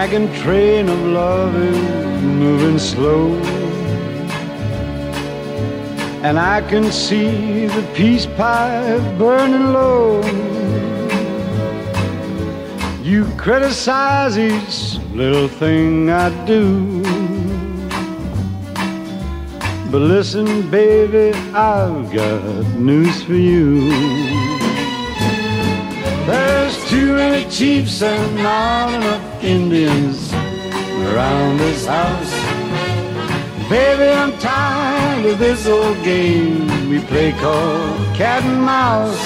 wagon train of love is moving slow. And I can see the peace pipe burning low. You criticize each little thing I do. But listen, baby, I've got news for you. There's too many chiefs and not enough Indians around this house. Baby, I'm tired of this old game we play called cat and mouse.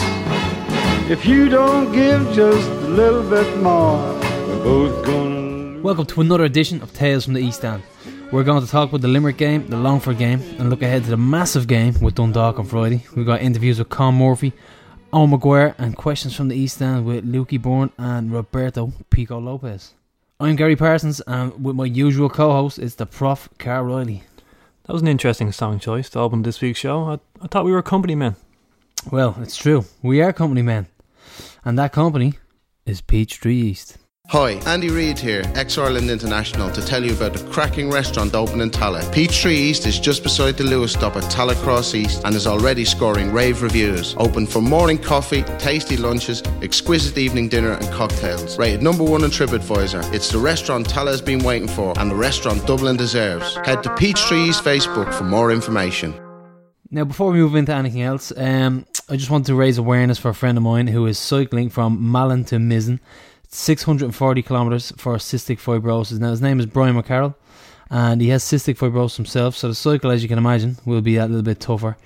If you don't give just a little bit more, we're both gonna. Welcome to another edition of Tales from the East End. We're going to talk about the Limerick game, the Longford game, and look ahead to the massive game with Dundalk on Friday. We've got interviews with Con Murphy, Owen Maguire, and questions from the East End with Lukey Byrne and Roberto Pico Lopez. I'm Gary Parsons, and with my usual co host is the Prof. Carl Riley. That was an interesting song choice to open this week's show. I, I thought we were company men. Well, it's true. We are company men. And that company is Peachtree East. Hi, Andy Reid here, ex Ireland International, to tell you about the cracking restaurant open in Tallaght. Peachtree East is just beside the Luas stop at Tallaght Cross East and is already scoring rave reviews. Open for morning coffee, tasty lunches, exquisite evening dinner, and cocktails. Rated number one on TripAdvisor. It's the restaurant Tallaght has been waiting for and the restaurant Dublin deserves. Head to Peachtree East Facebook for more information. Now, before we move into anything else, um, I just want to raise awareness for a friend of mine who is cycling from Malin to Mizen. 640 kilometers for cystic fibrosis. Now, his name is Brian McCarroll, and he has cystic fibrosis himself. So, the cycle, as you can imagine, will be a little bit tougher.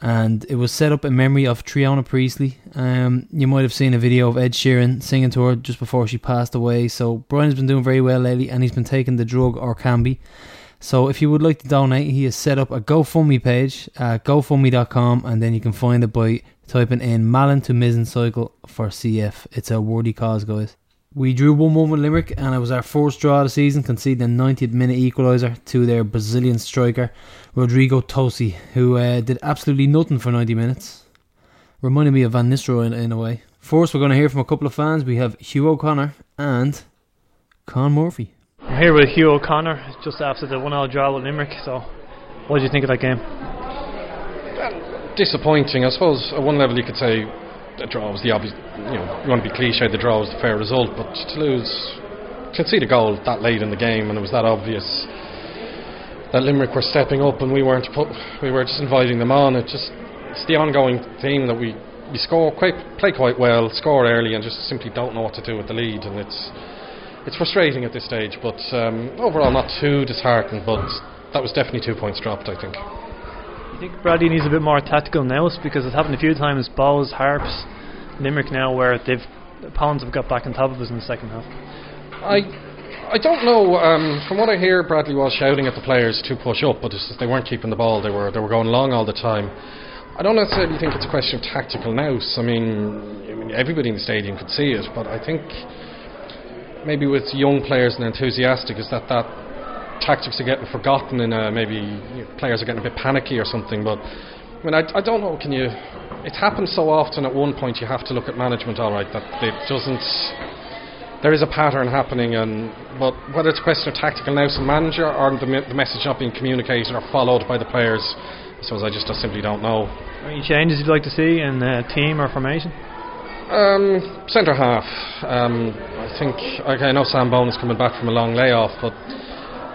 And it was set up in memory of Triona Priestley. Um, you might have seen a video of Ed Sheeran singing to her just before she passed away. So, Brian's been doing very well lately, and he's been taking the drug Orkambi. So, if you would like to donate, he has set up a GoFundMe page at GoFundMe.com, and then you can find it by typing in Malin to Mizen Cycle for CF. It's a worthy cause, guys. We drew 1 1 with Limerick, and it was our first draw of the season, conceding the 90th minute equaliser to their Brazilian striker, Rodrigo Tosi, who uh, did absolutely nothing for 90 minutes. Reminded me of Van Nistelrooy in, in a way. First, we're going to hear from a couple of fans. We have Hugh O'Connor and Con Murphy. I'm here with Hugh O'Connor just after the 1 0 draw with Limerick. So, what did you think of that game? disappointing. I suppose at one level you could say the draw was the obvious. You know, you want to be cliche. The draw was the fair result, but to lose, concede a goal that late in the game, and it was that obvious that Limerick were stepping up, and we weren't. Put, we were just inviting them on. It just it's the ongoing theme that we we score quite play quite well, score early, and just simply don't know what to do with the lead, and it's it's frustrating at this stage. But um, overall, not too disheartened, but that was definitely two points dropped. I think. You think Bradley needs a bit more tactical nous because it's happened a few times. Balls, harps, Limerick now where they've Pounds have got back on top of us in the second half. I I don't know. Um, from what I hear, Bradley was shouting at the players to push up, but they weren't keeping the ball. They were they were going long all the time. I don't necessarily think it's a question of tactical nous. I mean, I mean everybody in the stadium could see it, but I think maybe with young players and enthusiastic is that that tactics are getting forgotten and uh, maybe you know, players are getting a bit panicky or something. But I mean, I, I don't know. Can you? It happens so often. At one point, you have to look at management. All right, that it doesn't. There is a pattern happening, and but whether it's a question of tactical nous and manager or the, the message not being communicated or followed by the players, I suppose I just I simply don't know. Any changes you'd like to see in the team or formation? Um, centre half. Um, I think okay, I know Sam Bone is coming back from a long layoff, but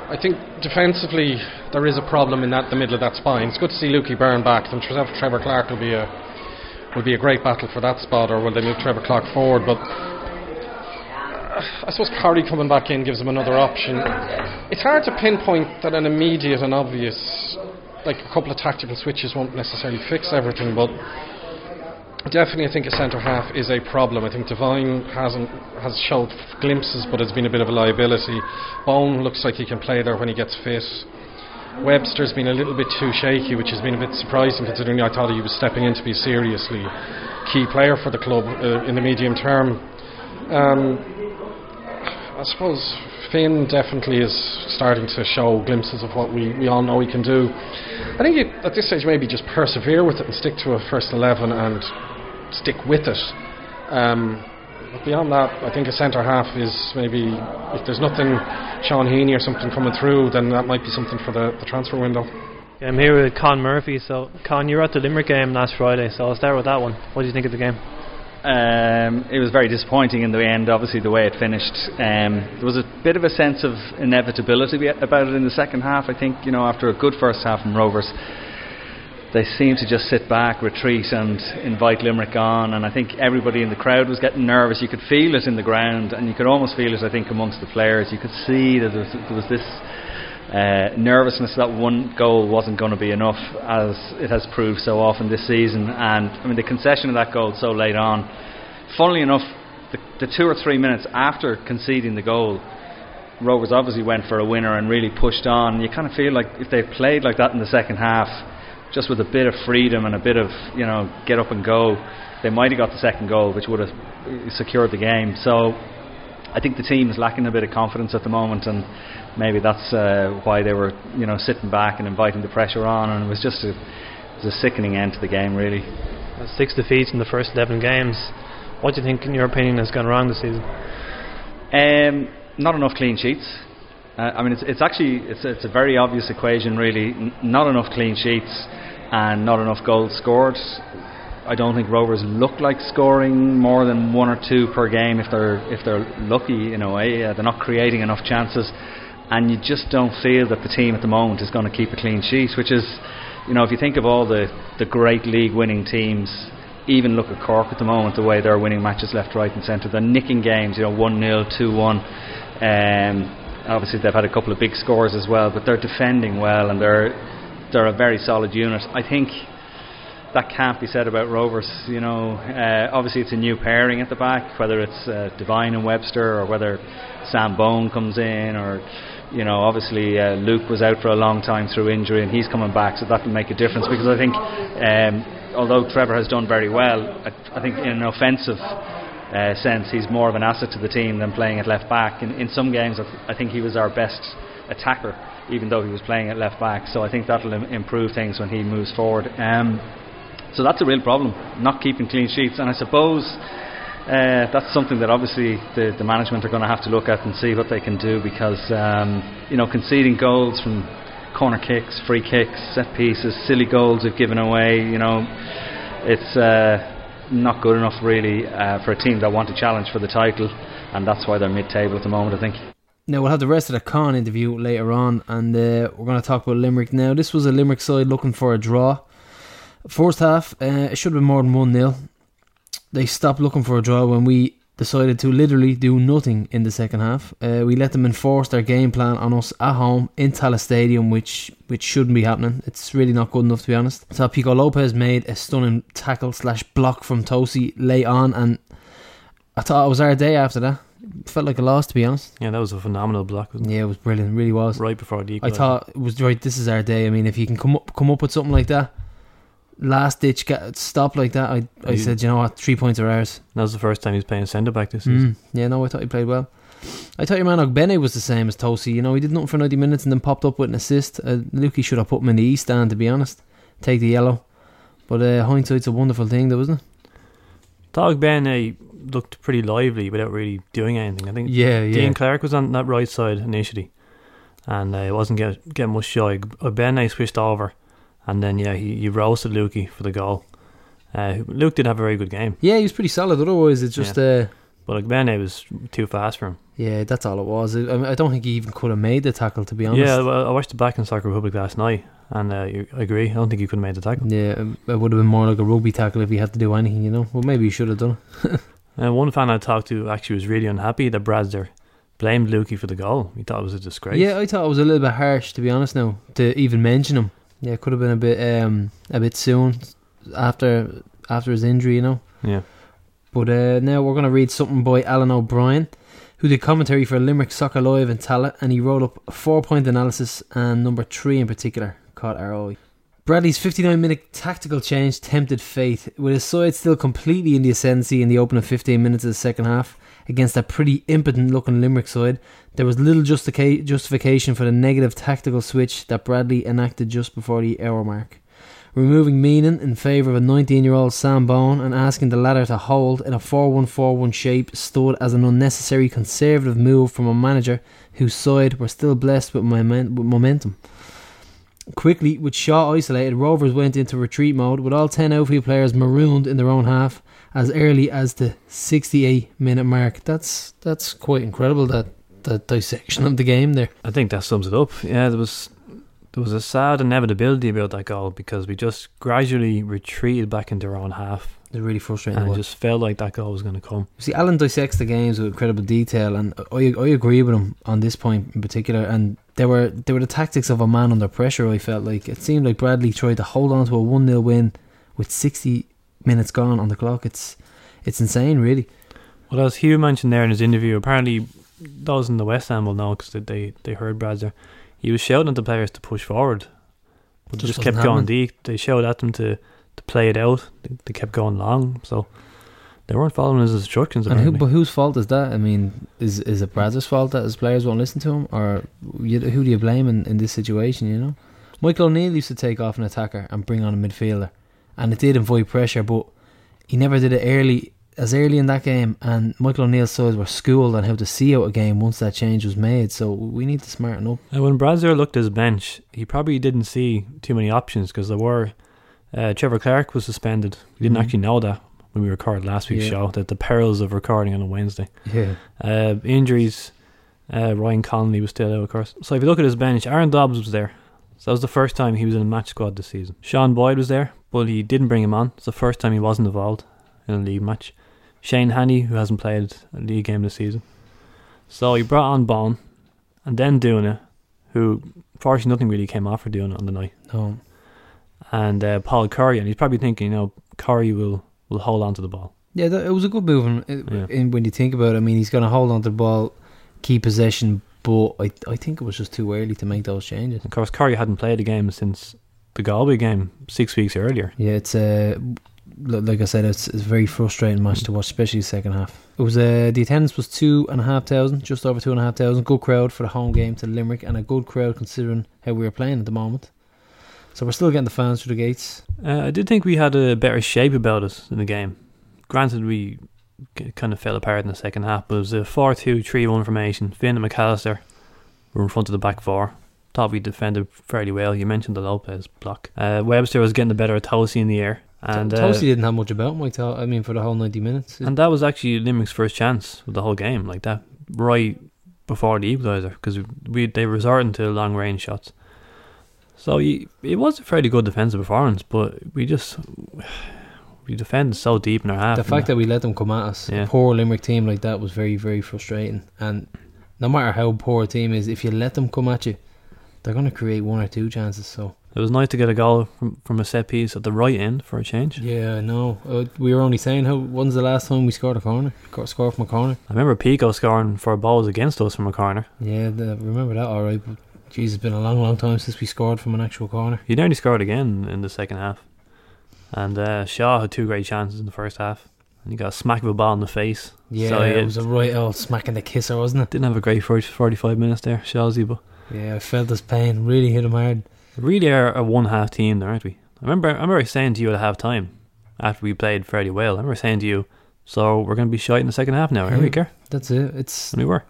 I think defensively there is a problem in that the middle of that spine. It's good to see Lukey Byrne back. And Trevor Clarke will be a will be a great battle for that spot, or will they move Trevor Clarke forward? But uh, I suppose Corey coming back in gives them another option. It's hard to pinpoint that an immediate and obvious, like a couple of tactical switches won't necessarily fix everything, but definitely, I think a centre half is a problem. I think Devine hasn't has showed glimpses, but it's been a bit of a liability. Bone looks like he can play there when he gets fit. Webster's been a little bit too shaky, which has been a bit surprising considering I thought he was stepping in to be seriously key player for the club uh, in the medium term. Um, I suppose Finn definitely is starting to show glimpses of what we, we all know he can do. I think it, at this stage maybe just persevere with it and stick to a first 11 and stick with it. Um, But beyond that, I think a centre half is maybe if there's nothing Sean Heaney or something coming through, then that might be something for the, the transfer window. I'm here with Con Murphy. So, Con, you were at the Limerick game last Friday, so I'll start with that one. What do you think of the game? Um, it was very disappointing in the end, obviously, the way it finished. Um, there was a bit of a sense of inevitability about it in the second half. I think, you know, after a good first half from Rovers, they seemed to just sit back, retreat, and invite Limerick on. And I think everybody in the crowd was getting nervous. You could feel it in the ground, and you could almost feel it, I think, amongst the players. You could see that there was, there was this. Uh, nervousness that one goal wasn't going to be enough, as it has proved so often this season. And I mean, the concession of that goal so late on. Funnily enough, the, the two or three minutes after conceding the goal, Rovers obviously went for a winner and really pushed on. You kind of feel like if they played like that in the second half, just with a bit of freedom and a bit of you know get up and go, they might have got the second goal, which would have secured the game. So I think the team is lacking a bit of confidence at the moment, and maybe that's uh, why they were you know sitting back and inviting the pressure on, and it was just a, it was a sickening end to the game, really. Six defeats in the first 11 games. What do you think, in your opinion, has gone wrong this season? Um, not enough clean sheets. Uh, I mean, it's, it's actually it's, it's a very obvious equation, really. N- not enough clean sheets and not enough goals scored. I don't think Rovers look like scoring more than one or two per game if they're if they're lucky in a way. Uh, they're not creating enough chances, and you just don't feel that the team at the moment is going to keep a clean sheet. Which is, you know, if you think of all the the great league winning teams, even look at Cork at the moment, the way they're winning matches left, right, and centre. They're nicking games, you know, one 0 two one. Um, obviously, they've had a couple of big scores as well, but they're defending well and they're they're a very solid unit. I think that can't be said about Rovers. You know, uh, obviously it's a new pairing at the back, whether it's uh, Devine and Webster or whether Sam Bone comes in, or you know, obviously uh, Luke was out for a long time through injury and he's coming back, so that will make a difference because I think. Um, although Trevor has done very well, I, I think in an offensive uh, sense, he's more of an asset to the team than playing at left back. In, in some games, I, th- I think he was our best attacker, even though he was playing at left back. So I think that'll Im- improve things when he moves forward. Um, so that's a real problem, not keeping clean sheets. And I suppose uh, that's something that obviously the, the management are going to have to look at and see what they can do because um, you know conceding goals from corner kicks, free kicks, set pieces, silly goals we've given away. You know, it's uh, not good enough really uh, for a team that want to challenge for the title, and that's why they're mid-table at the moment. I think. Now we'll have the rest of the Con interview later on, and uh, we're going to talk about Limerick now. This was a Limerick side looking for a draw. First half, uh, it should have been more than one 0 They stopped looking for a draw when we decided to literally do nothing in the second half. Uh, we let them enforce their game plan on us at home in Tallaght Stadium, which which shouldn't be happening. It's really not good enough to be honest. So Pico Lopez made a stunning tackle slash block from Tosi late on, and I thought it was our day after that. Felt like a loss to be honest. Yeah, that was a phenomenal block, wasn't? Yeah, it was brilliant. It Really was. Right before the I thought it was right. This is our day. I mean, if you can come up come up with something like that, last ditch get stop like that, I I You- said, you know what, three points are ours. that was the first time he was playing centre back this season. Mm. Yeah, no, I thought he played well. I thought your man Ogbene was the same as Tosi. You know, he did nothing for 90 minutes and then popped up with an assist. Uh, Lukey should have put him in the East stand, to be honest. Take the yellow. But uh, hindsight's a wonderful thing, though, isn't it? Uh, looked pretty lively without really doing anything. I think Yeah, yeah. Dean Clarke was on that right side initially, and uh, it wasn't get, getting much shy. Ben uh, switched over, and then yeah, he, he roasted Lukey for the goal. Uh, Luke did have a very good game, Yeah, he was pretty solid. Otherwise, it's just, uh, but uh, was too fast for him. yeah, that's all it was. I, I don't think he even could have made the tackle, to be honest. Yeah, well, I watched the Black and Soccer Republic last night, and uh, you- I agree. I don't think he could have made the tackle. Yeah, it would have been more like a rugby tackle if he had to do anything, you know. Well, maybe he should have done it. Uh, one fan I talked to actually was really unhappy that Bradzer blamed Lukey for the goal. He thought it was a disgrace. Yeah, I thought it was a little bit harsh, to be honest. Now to even mention him, yeah, it could have been a bit, um, a bit soon after after his injury, you know. yeah. But uh, now we're going to read something by Alan O'Brien, who did commentary for Limerick Soccer Live in Tallaght, and he wrote up a four-point analysis and number three in particular caught our eye. Bradley's 59-minute tactical change tempted fate, with his side still completely in the ascendancy in the opening 15 minutes of the second half against a pretty impotent-looking Limerick side. There was little justica- justification for the negative tactical switch that Bradley enacted just before the hour mark. removing Meenan in favour of a 19 year old Sam Bone and asking the latter to hold in a 4 1 4 1 shape stood as an unnecessary conservative move from a manager whose side were still blessed with, with momentum. Quickly, with Shaw isolated, Rovers went into retreat mode with all 10 outfield players marooned in their own half as early as the 68 minute mark. That's that's quite incredible that that dissection of the game there. I think that sums it up. Yeah, there was there was a sad inevitability about that goal because we just gradually retreated back into our own half, It's really frustrating. and it just felt like that goal was going to come. See, Alan dissects the games with incredible detail, and I I agree with him on this point in particular. And there were there were the tactics of a man under pressure. I felt like it seemed like Bradley tried to hold on to a one 0 win with sixty minutes gone on the clock. It's it's insane, really. Well, as Hugh mentioned there in his interview, apparently those in the West Ham will know because they, they heard Bradzer. He was shouting at the players to push forward, but Just just, kept going deep. They shouted at them to, to play it out. They, they kept going long, so they weren't following his instructions. And who, but whose fault is that? I mean, is is it Brad's fault that his players won't listen to him, or you, who do you blame in, in this situation? You know, Michael O'Neill used to take off an attacker and bring on a midfielder, and it did avoid pressure, but he never did it early as early in that game. And Michael O'Neill's sides were schooled on how to see out a game once that change was made. So we need to smarten up. And when Bradzer looked at his bench, he probably didn't see too many options because there were. Uh, Trevor Clarke was suspended. We didn't Mhm. actually know that when we recorded last week's Yeah. show. That the perils of recording on a Wednesday. Yeah, Uh, injuries. Uh, Ryan Connolly was still out, of course. So if you look at his bench, Aaron Dobbs was there. So that was the first time he was in a match squad this season. Sean Boyd was there, but he didn't bring him on. It's the first time he wasn't involved in a league match. Shane Hanny, who hasn't played a league game this season. So he brought on Bone, and then Dooner, who fortunately nothing really came off for Dooner on the night, no, and uh, Paul Curry. And he's probably thinking, you know, Curry will, will hold on to the ball. yeah, that, it was a good move. And, Yeah. and when you think about it, I mean, he's going to hold on to the ball, keep possession, but I I think it was just too early to make those changes. Of course, Curry hadn't played a game since the Galway game six weeks earlier. Yeah, it's uh, like I said, it's, it's a very frustrating match to watch, especially the second half. It was uh, the attendance was two and a half thousand, just over two and a half thousand. Good crowd for the home game to Limerick, and a good crowd considering how we were playing at the moment. So we're still getting the fans through the gates. Uh, I did think we had a better shape about us in the game. Granted, we kind of fell apart in the second half, but it was a 4 2 3 1 formation. Finn and McAllister were in front of the back four. Thought we defended fairly well. You mentioned the Lopez block. Uh, Webster was getting the better of Tosi in the air. And, uh, Tosi didn't have much about him. I thought. I mean, for the whole ninety minutes. and that was actually Limerick's first chance of the whole game, like that, right before the equaliser, because we they resorted to long range shots. So you, it was a fairly good defensive performance, but we just we defended so deep in our half. the fact that we let them come at us, Yeah. a poor Limerick team like that, was very, very frustrating. And no matter how poor a team is, if you let them come at you, they're going to create one or two chances. So it was nice to get a goal from, from a set piece at the right end for a change. yeah, no, uh, we were only saying how when's the last time we scored a corner, Sco- scored from a corner. I remember Pico scoring four balls against us from a corner. Yeah, the, remember that, all right. But geez, it's been a long, long time since we scored from an actual corner. He nearly scored again in the second half. And uh, Shaw had two great chances in the first half. And he got a smack of a ball in the face. Yeah, So it was a right old smack in the kisser, wasn't it? didn't have a great first 45 minutes there, Shawsy, but Yeah, I felt his pain. Really hit him hard. really are a one half team there, aren't we? I remember I remember saying to you at half time after we played fairly well, I remember saying to you, So we're gonna be shite in the second half now, are we care? That's it. It's And we were.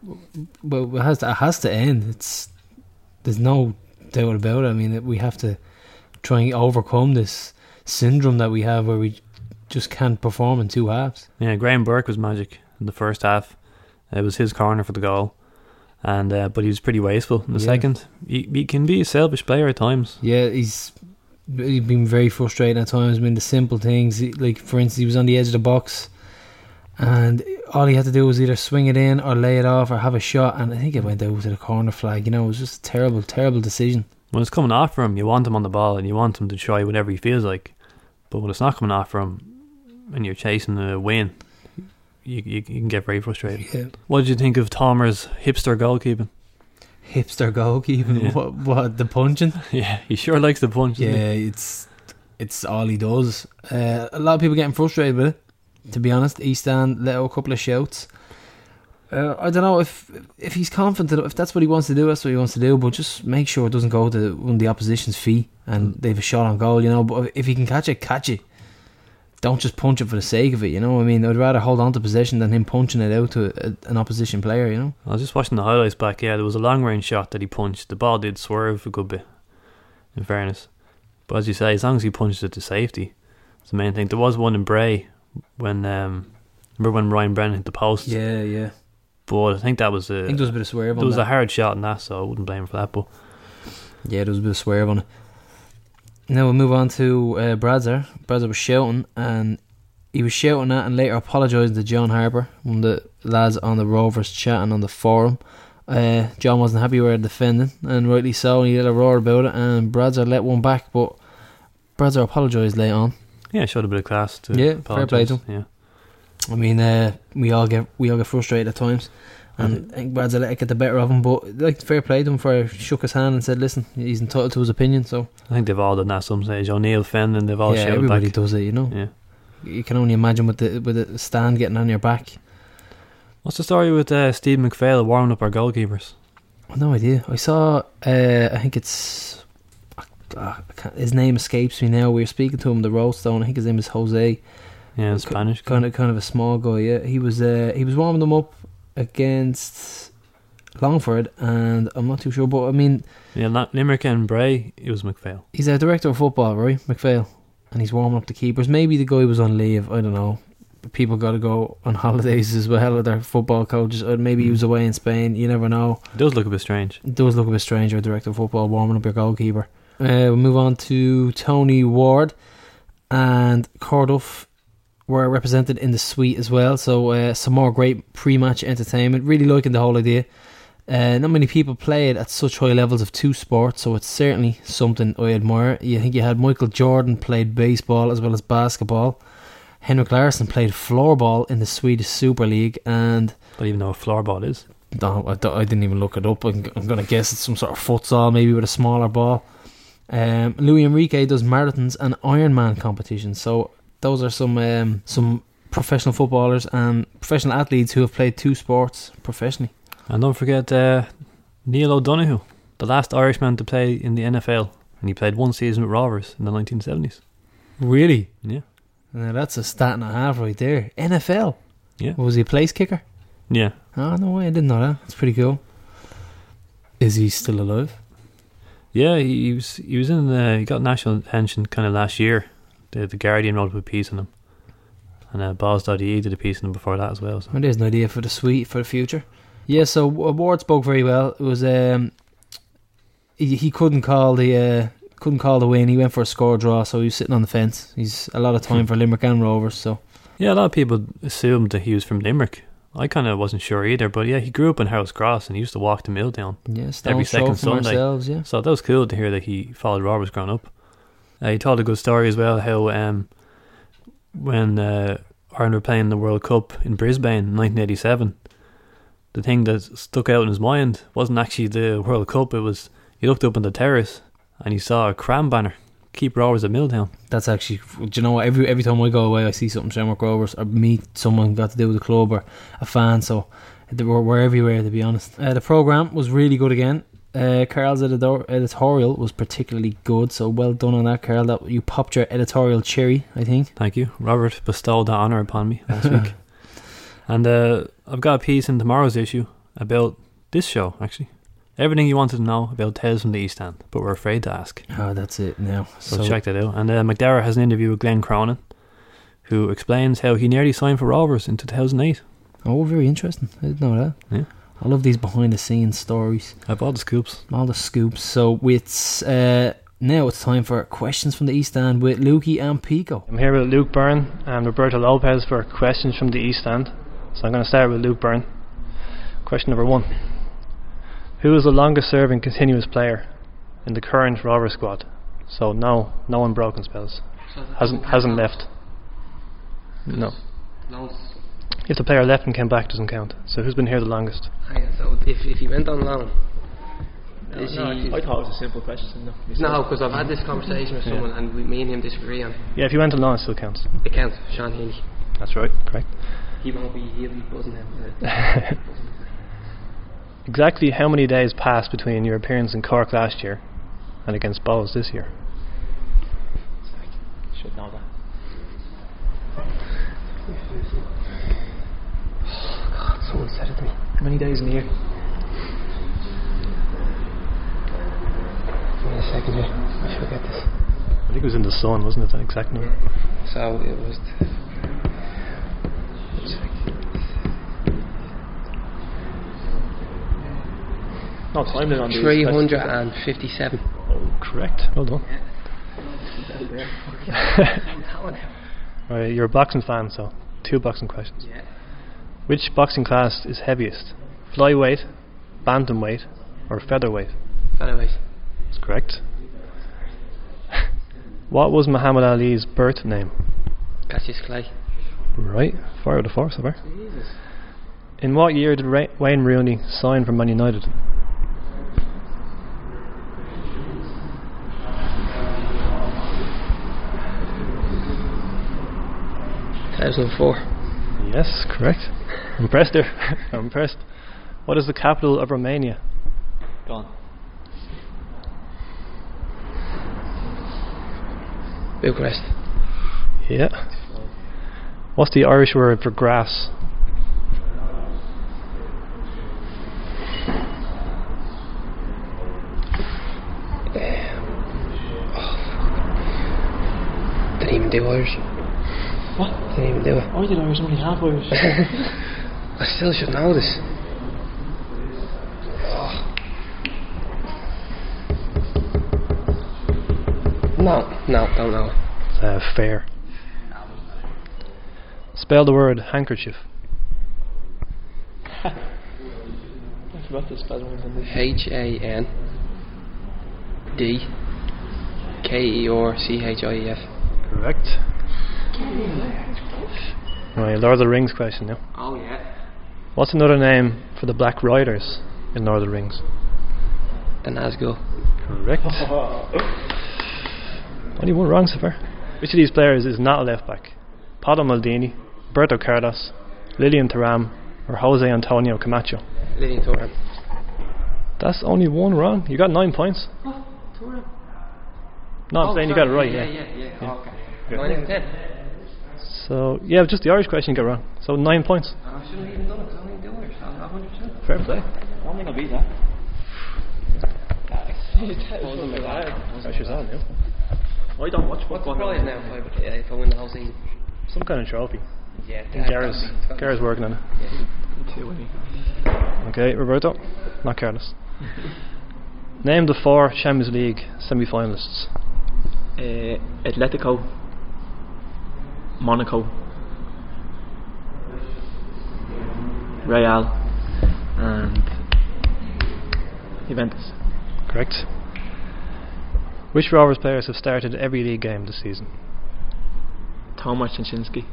well, it has to, it has to end. It's there's no doubt about it. I mean, we have to try and overcome this syndrome that we have where we just can't perform in two halves. Yeah, Graham Burke was magic in the first half. It was his corner for the goal. And uh, but he was pretty wasteful in the Yeah. second. He, he can be a selfish player at times. Yeah, he's he's been very frustrating at times. I mean, the simple things, like for instance, he was on the edge of the box, and all he had to do was either swing it in or lay it off or have a shot. And I think it went out to the corner flag. You know, it was just a terrible, terrible decision. When it's coming off for him, you want him on the ball and you want him to try whatever he feels like. But when it's not coming off for him and you're chasing a win, you, you, you can get very frustrated. Yeah. What did you think of Tomer's hipster goalkeeping? Hipster goalkeeping. Yeah. What? What? The punching? Yeah, he sure likes the punch. Yeah, it's it's all he does. Uh, a lot of people getting frustrated with it. To be honest, East End let out a couple of shouts. Uh, I don't know if if he's confident if that's what he wants to do. That's what he wants to do. But just make sure it doesn't go to one of the opposition's feet and they've a shot on goal. You know, but if he can catch it, catch it. Don't just punch it for the sake of it. You know, I mean, I'd rather hold on to possession than him punching it out to a, an opposition player. You know, I was just watching the highlights back. Yeah, there was a long range shot that he punched. The ball did swerve a good bit. In fairness, but as you say, as long as he punched it to safety, it's the main thing. There was one in Bray when um, remember when Ryan Brennan hit the post. yeah, yeah. But I think that was a I think there was a bit of swerve. there on was that. a hard shot in that, so I wouldn't blame him for that. But Yeah, there was a bit of swerve on it. Now we'll move on to uh, Bradzer. Bradzer was shouting, and he was shouting that, and later apologising to John Harper, one of the lads on the Rovers chatting on the forum. Uh, John wasn't happy with our defending, and rightly so. He had a roar about it, and Bradzer let one back, but Bradzer apologised later on. Yeah, showed a bit of class to Yeah, fair play to Yeah, I mean, uh, we all get we all get frustrated at times, and I think it get the better of him. But like fair play to him for shook his hand and said, "Listen, he's entitled to his opinion." So I think they've all done that at some stage. O'Neill, Fenton, they've all yeah, shouted everybody back. does it, you know. Yeah. You can only imagine with the with the stand getting on your back. What's the story with uh, Steve McPhail warming up our goalkeepers? No idea. I saw. Uh, I think it's. Uh, his name escapes me now. We were speaking to him, the Rollstone. I think his name is Jose. Yeah, Spanish. Kind of, kind of a small guy. Yeah, he was. Uh, he was warming them up against Longford, and I'm not too sure. But I mean, Yeah, not Limerick and Bray. It was McPhail. he's a director of football, right, McPhail, and he's warming up the keepers. Maybe the guy was on leave. I don't know. People got to go on holidays as well with their football coaches. Or maybe he was away in Spain. You never know. It does look a bit strange. It does look a bit strange. Our director of football warming up your goalkeeper. Uh, we'll move on to Tony Ward and Cardiff were represented in the suite as well. So uh, some more great pre-match entertainment. Really liking the whole idea. Uh, not many people played at such high levels of two sports, so it's certainly something I admire. You think you had Michael Jordan played baseball as well as basketball. Henrik Larsson played floorball in the Swedish Super League, and I Don't even know what floorball is. no, I, don't- I didn't even look it up. I'm, I'm going to guess it's some sort of futsal, maybe with a smaller ball. Um, Luis Enrique does marathons and Ironman competitions. So those are some um, some professional footballers and professional athletes who have played two sports professionally. And don't forget uh, Neil O'Donoghue, the last Irishman to play in the NFL, and he played one season with Rovers in the 1970s. Really? Yeah, Now that's a stat and a half right there. NFL. yeah, Was he a place kicker? yeah. Oh no way! I didn't know that. That's pretty cool. Is he still alive? Yeah, he, he was he was in the he got national attention kind of last year. The the Guardian wrote a piece on him, and uh, Balls.ie did a piece on him before that as well. So. Well, there's an idea for the suite for the future. Yeah, so Ward spoke very well. It was um, he, he couldn't call the uh, couldn't call the win. He went for a score draw, so he was sitting on the fence. He's a lot of time for Limerick and Rovers. So Yeah, a lot of people assumed that he was from Limerick. I kind of wasn't sure either, but yeah, he grew up in Harold's Cross and he used to walk the mill down. yeah, Every second Sunday. Yeah, So that was cool to hear that he followed Rovers growing up. Uh, he told a good story as well how um, when uh, Ireland were playing the World Cup in Brisbane in 1987, the thing that stuck out in his mind wasn't actually the World Cup. It was he looked up on the terrace and he saw a cram banner, keep Rovers at Milltown. that's actually. Do you know what? Every every time I go away, I see something Shamrock Rovers or meet someone got to do with the club or a fan. So they were, we're everywhere to be honest. Uh, the program was really good again. Uh, Carl's editor- editorial was particularly good, so well done on that, Carl. That you popped your editorial cherry, I think. Thank you. Robert bestowed that honour upon me last week. And uh, I've got a piece in tomorrow's issue about this show, actually. Everything you wanted to know about Tales from the East End, but we're afraid to ask. Oh, that's it now. So, check that out. And uh, McDara has an interview with Glenn Cronin, who explains how he nearly signed for Rovers in 2008. Oh, very interesting. I didn't know that. Yeah. I love these behind the scenes stories, I bought the scoops. all the scoops. So it's uh, now it's time for questions from the East End with Lukey and Pico. I'm here with Luke Byrne and Roberto Lopez for questions from the East End. So I'm going to start with Luke Byrne. Question number one Who is the longest serving continuous player in the current Rover squad? So, no, no unbroken spells. Hasn't, hasn't left. No. If the player left and came back, doesn't count. So, who's been here the longest? Ah, Hang on, so if, if he went on loan, is he, I thought it was a simple question. No, no, because I've had this conversation with someone and we, me and him disagree on Yeah, if you went on loan, it still counts. it counts. Sean Healy. That's right, correct. He won't be, he'll be buzzing him. Exactly how many days passed between your appearance in Cork last year and against Bohs this year? should know that. Someone said it to me. How many days in the year? Give me a second here. I should get this. I think it was in the sun, wasn't it? That exact number. So it was. No, time limit on these. Three hundred and fifty-seven. Oh, correct. Well done. Right, you're a boxing fan, so two boxing questions. Yeah. Which boxing class is heaviest? Flyweight, bantamweight, or featherweight? Featherweight. That's correct. what was Muhammad Ali's birth name? Cassius Clay. Right, fire of the force, over. In what year did Ra- Wayne Rooney sign for Man United? Two thousand and four. Yes, correct. impressed there. Eh? I'm impressed. What is the capital of Romania? Gone. Bucharest. Yeah. What's the Irish word for grass? Um, oh, Didn't even do Irish. What? Didn't even do it. I did Irish, only half Irish. I still should know this. No, no, don't know. It's, uh, fair. Spell the word handkerchief. I forgot to spell it on this. H A N D K E R C H I E F. Correct. Oh, right, Lord of the Rings question now. Oh yeah. What's another name for the Black Riders in Lord of the Rings? The Nazgul. Correct. Only one wrong so far. Which of these players is not a left back? Paolo Maldini, Roberto Carlos, Lilian Thuram, or Jose Antonio Camacho? Lilian Thuram. That's only one wrong. You got nine points. Oh, Thuram. No, I'm oh, saying you got it right. Yeah, Yeah. yeah, yeah. Yeah. Oh, okay. Nine out of ten. So yeah, just the Irish question you got wrong. So nine points. I shouldn't have even done it because I only do Irish. I'm 100%. Fair play. I don't think I'll beat that. Pressure's on. Yeah. I don't watch What's the football. prize now if I, if I win the whole season? Some kind of trophy. Yeah, I think Gareth's, Gareth's working on it. Two, I think. Okay, Roberto, not Carlos. Name the four Champions League semi-finalists. Uh, Atletico, Monaco, Real, and Juventus. Correct. Which Rovers players have started every league game this season? Tomer Chencinski,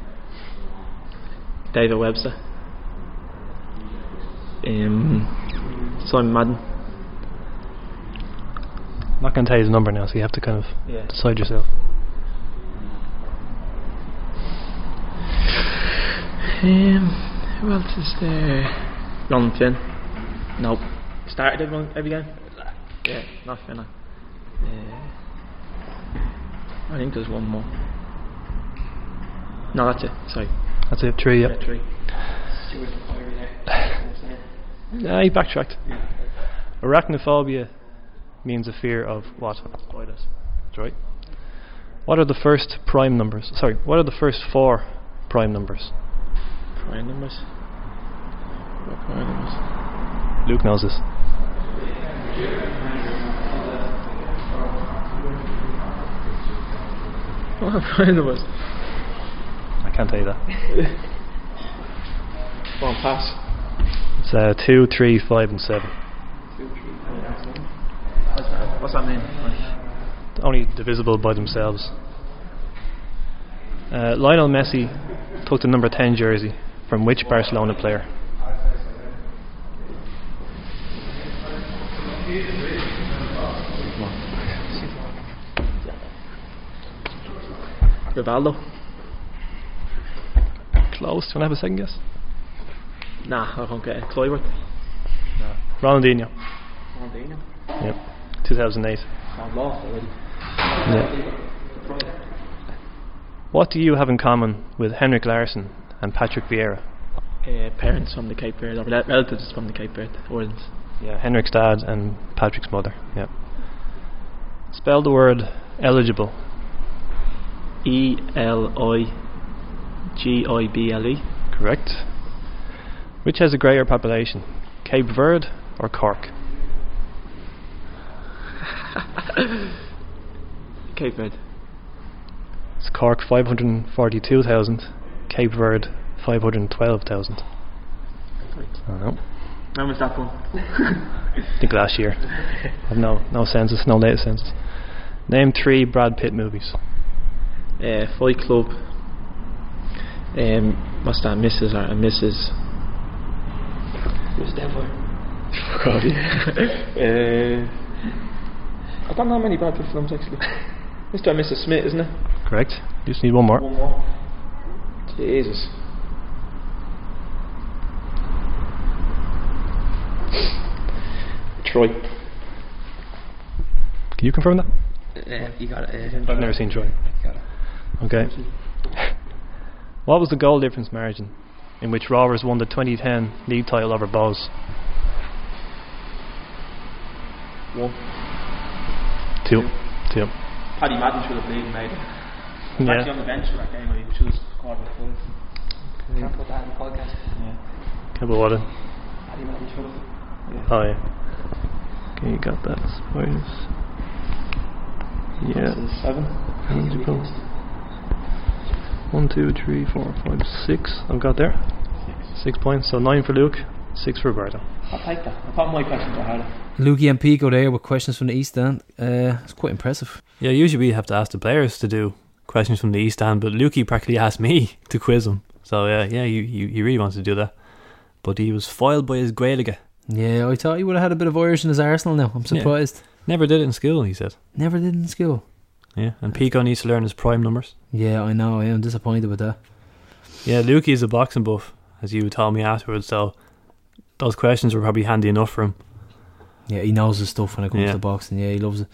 David Webster, um, Simon Madden. I'm not going to tell you the number now, so you have to kind of Yeah. decide yourself. Um, who else is there? Ron Finn. Nope. Started every, every game? Yeah, not Finn. Uh, I think there's one more. No, that's it. Sorry. That's it, three, yeah. Yeah, three. Yeah, he backtracked. Arachnophobia means a fear of what? Spiders. That's right. What are the first prime numbers? Sorry, what are the first four prime numbers? Prime numbers. What prime numbers? Luke knows this. What are prime numbers? I can't tell you that. On, pass. It's uh, two, three, five, and seven. What's that mean? Only divisible by themselves. Uh, Lionel Messi took the number 10 jersey from which Barcelona player? Rivaldo? Close. Do you want to have a second guess? Nah, I don't get it. Cloyworth? Ronaldinho. Ronaldinho? Yep. 2008. I'm lost already. Yeah. What do you have in common with Henrik Larsson and Patrick Vieira? Uh, parents from the Cape Verde, or relatives from the Cape Verde Islands. Yeah, Henrik's dad and Patrick's mother. Yeah. Spell the word eligible. E L I G I B L E. Correct. Which has a greater population, Cape Verde or Cork? Cape Verde. It's Cork 542,000, Cape Verde 512,000. I know. When was that from? I think last year. I've no no census, no latest census. Name three Brad Pitt movies. Uh, Fight Club. Um, what's that? Mrs. or uh, Mrs. Who's that for? Uh, I don't know many Brad Pitt films actually. Mr. and Mrs. Smith, isn't it? Correct. You just need one more. One more. Jesus. Troy. Can you confirm that? Uh, you got it. Uh, I've never seen Troy. Okay. What was the goal difference margin in which Rovers won the 2010 league title over Bohs? One. Two. Two. Paddy Madden should have played and made it. Yeah. Actually on the bench for that game, he should have scored with five. Can't put that in the podcast. Yeah. Couple what? Paddy Madden should have. Oh yeah. Okay, you got that. Spiders. Yeah. Seven. How many did you go? One, two, three, four, five, six. I've got there. Six points. So nine for Luke, six for Roberto. I'll take that. I thought my questions were harder. Lukey and Pico there with questions from the East End. Uh, it's quite impressive. Yeah, usually we have to ask the players to do questions from the East End, but Lukey practically asked me to quiz him. So yeah, yeah, you, you, he really wants to do that. But he was foiled by his Gaeilge. Yeah, I thought he would have had a bit of Irish in his Arsenal now. I'm Yeah. surprised. Never did it in school, he said. Never did in school. Yeah, and Pico needs to learn his prime numbers. Yeah, I know. I am disappointed with that. Yeah, Lukey is a boxing buff, as you told me afterwards, so those questions were probably handy enough for him. Yeah, he knows his stuff when it comes Yeah. to boxing. Yeah, he loves it.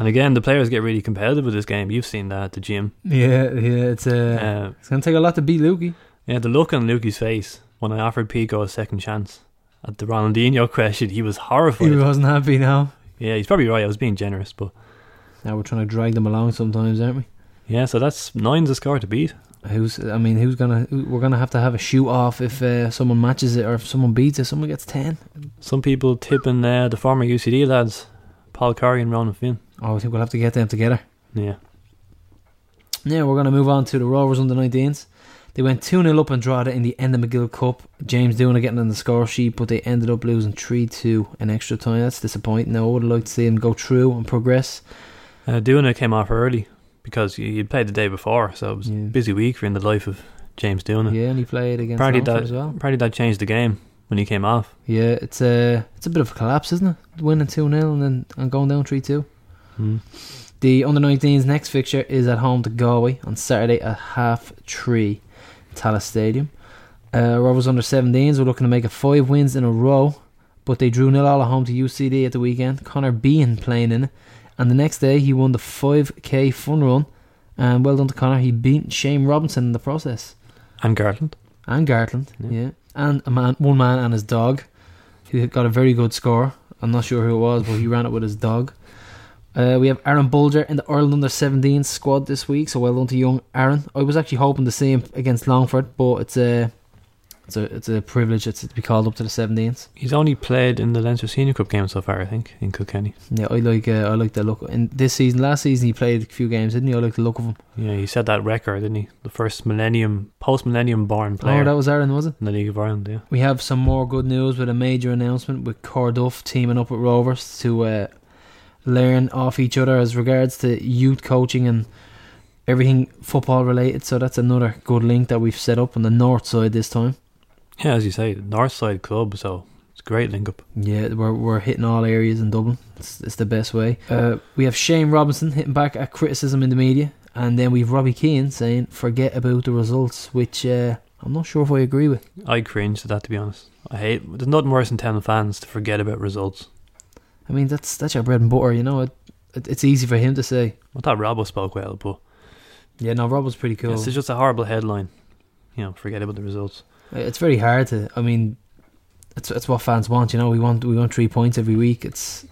And again, the players get really competitive with this game. You've seen that at the gym. Yeah, yeah. It's uh, Uh, it's gonna take a lot to beat Lukey. yeah, the look on Lukey's face when I offered Pico a second chance at the Ronaldinho question, he was horrified. He wasn't happy now. Yeah, he's probably right. I was being generous, but Now we're trying to drag them along sometimes, aren't we? yeah. So that's nine's a score to beat. Who's? I mean, who's gonna? We're gonna have to have a shoot off if uh, someone matches it or if someone beats it. Someone gets ten. Some people tipping uh, the former UCD lads, Paul Curry and Ronan Finn. Oh, I think we'll have to get them together. Yeah. Now we're going to move on to the Rovers under 19s. They went 2 0 up on it in the Enda McGuill Cup. James Dooner getting on the score sheet, but they ended up losing 3 2 in extra time. That's disappointing. Now, I would have liked to see him go through and progress. Uh, came off early because he played the day before, so it was yeah. a busy week for in the life of James Dooner. Yeah, and he played against probably that, as well. Probably that changed the game when he came off. Yeah, it's a, it's a bit of a collapse, isn't it? Winning 2 0 and then and going down 3 2. Mm-hmm. The under 19s next fixture is at home to Galway on Saturday at half three, Tallaght Stadium. Uh, Rovers under 17s were looking to make a five wins in a row, but they drew nil all at home to UCD at the weekend. Connor Bean playing in it, and the next day he won the 5k fun run. And well done to Connor, he beat Shane Robinson in the process. And Gartland. And Gartland, yeah. yeah. And a man, one man and his dog, who got a very good score. I'm not sure who it was, but he ran it with his dog. Uh, we have Aaron Bolger in the Ireland under 17 squad this week, so well done to young Aaron. I was actually hoping to see him against Longford, but it's a it's a it's a privilege it's to be called up to the 17s. He's only played in the Leinster Senior Cup game so far, I think, in Kilkenny. Yeah, I like uh, I like the look. In this season, last season he played a few games, didn't he? I like the look of him. Yeah, he set that record, didn't he? The first millennium, post millennium born player Oh, that was Aaron, was it? in the League of Ireland. Yeah, We have some more good news with a major announcement with Corduff teaming up with Rovers to uh, learn off each other as regards to youth coaching and everything football related. So that's another good link that we've set up on the north side this time. yeah, as you say, North Side club, so it's a great link up. Yeah, we're we're hitting all areas in Dublin. It's, it's the best way. Uh, we have Shane Robinson hitting back at criticism in the media, and then we've Robbie Keane saying forget about the results, which uh, I'm not sure if I agree with. I cringe at that, to be honest. I hate. There's nothing worse than telling fans to forget about results. I mean that's that's your bread and butter, you know. It, it, it's easy for him to say. I thought Robbo spoke well, but Yeah, no, Rob was pretty cool. It's just a horrible headline. You know, forget about the results. Uh, it's very hard to. I mean, it's it's what fans want. You know, we want we want three points every week. It's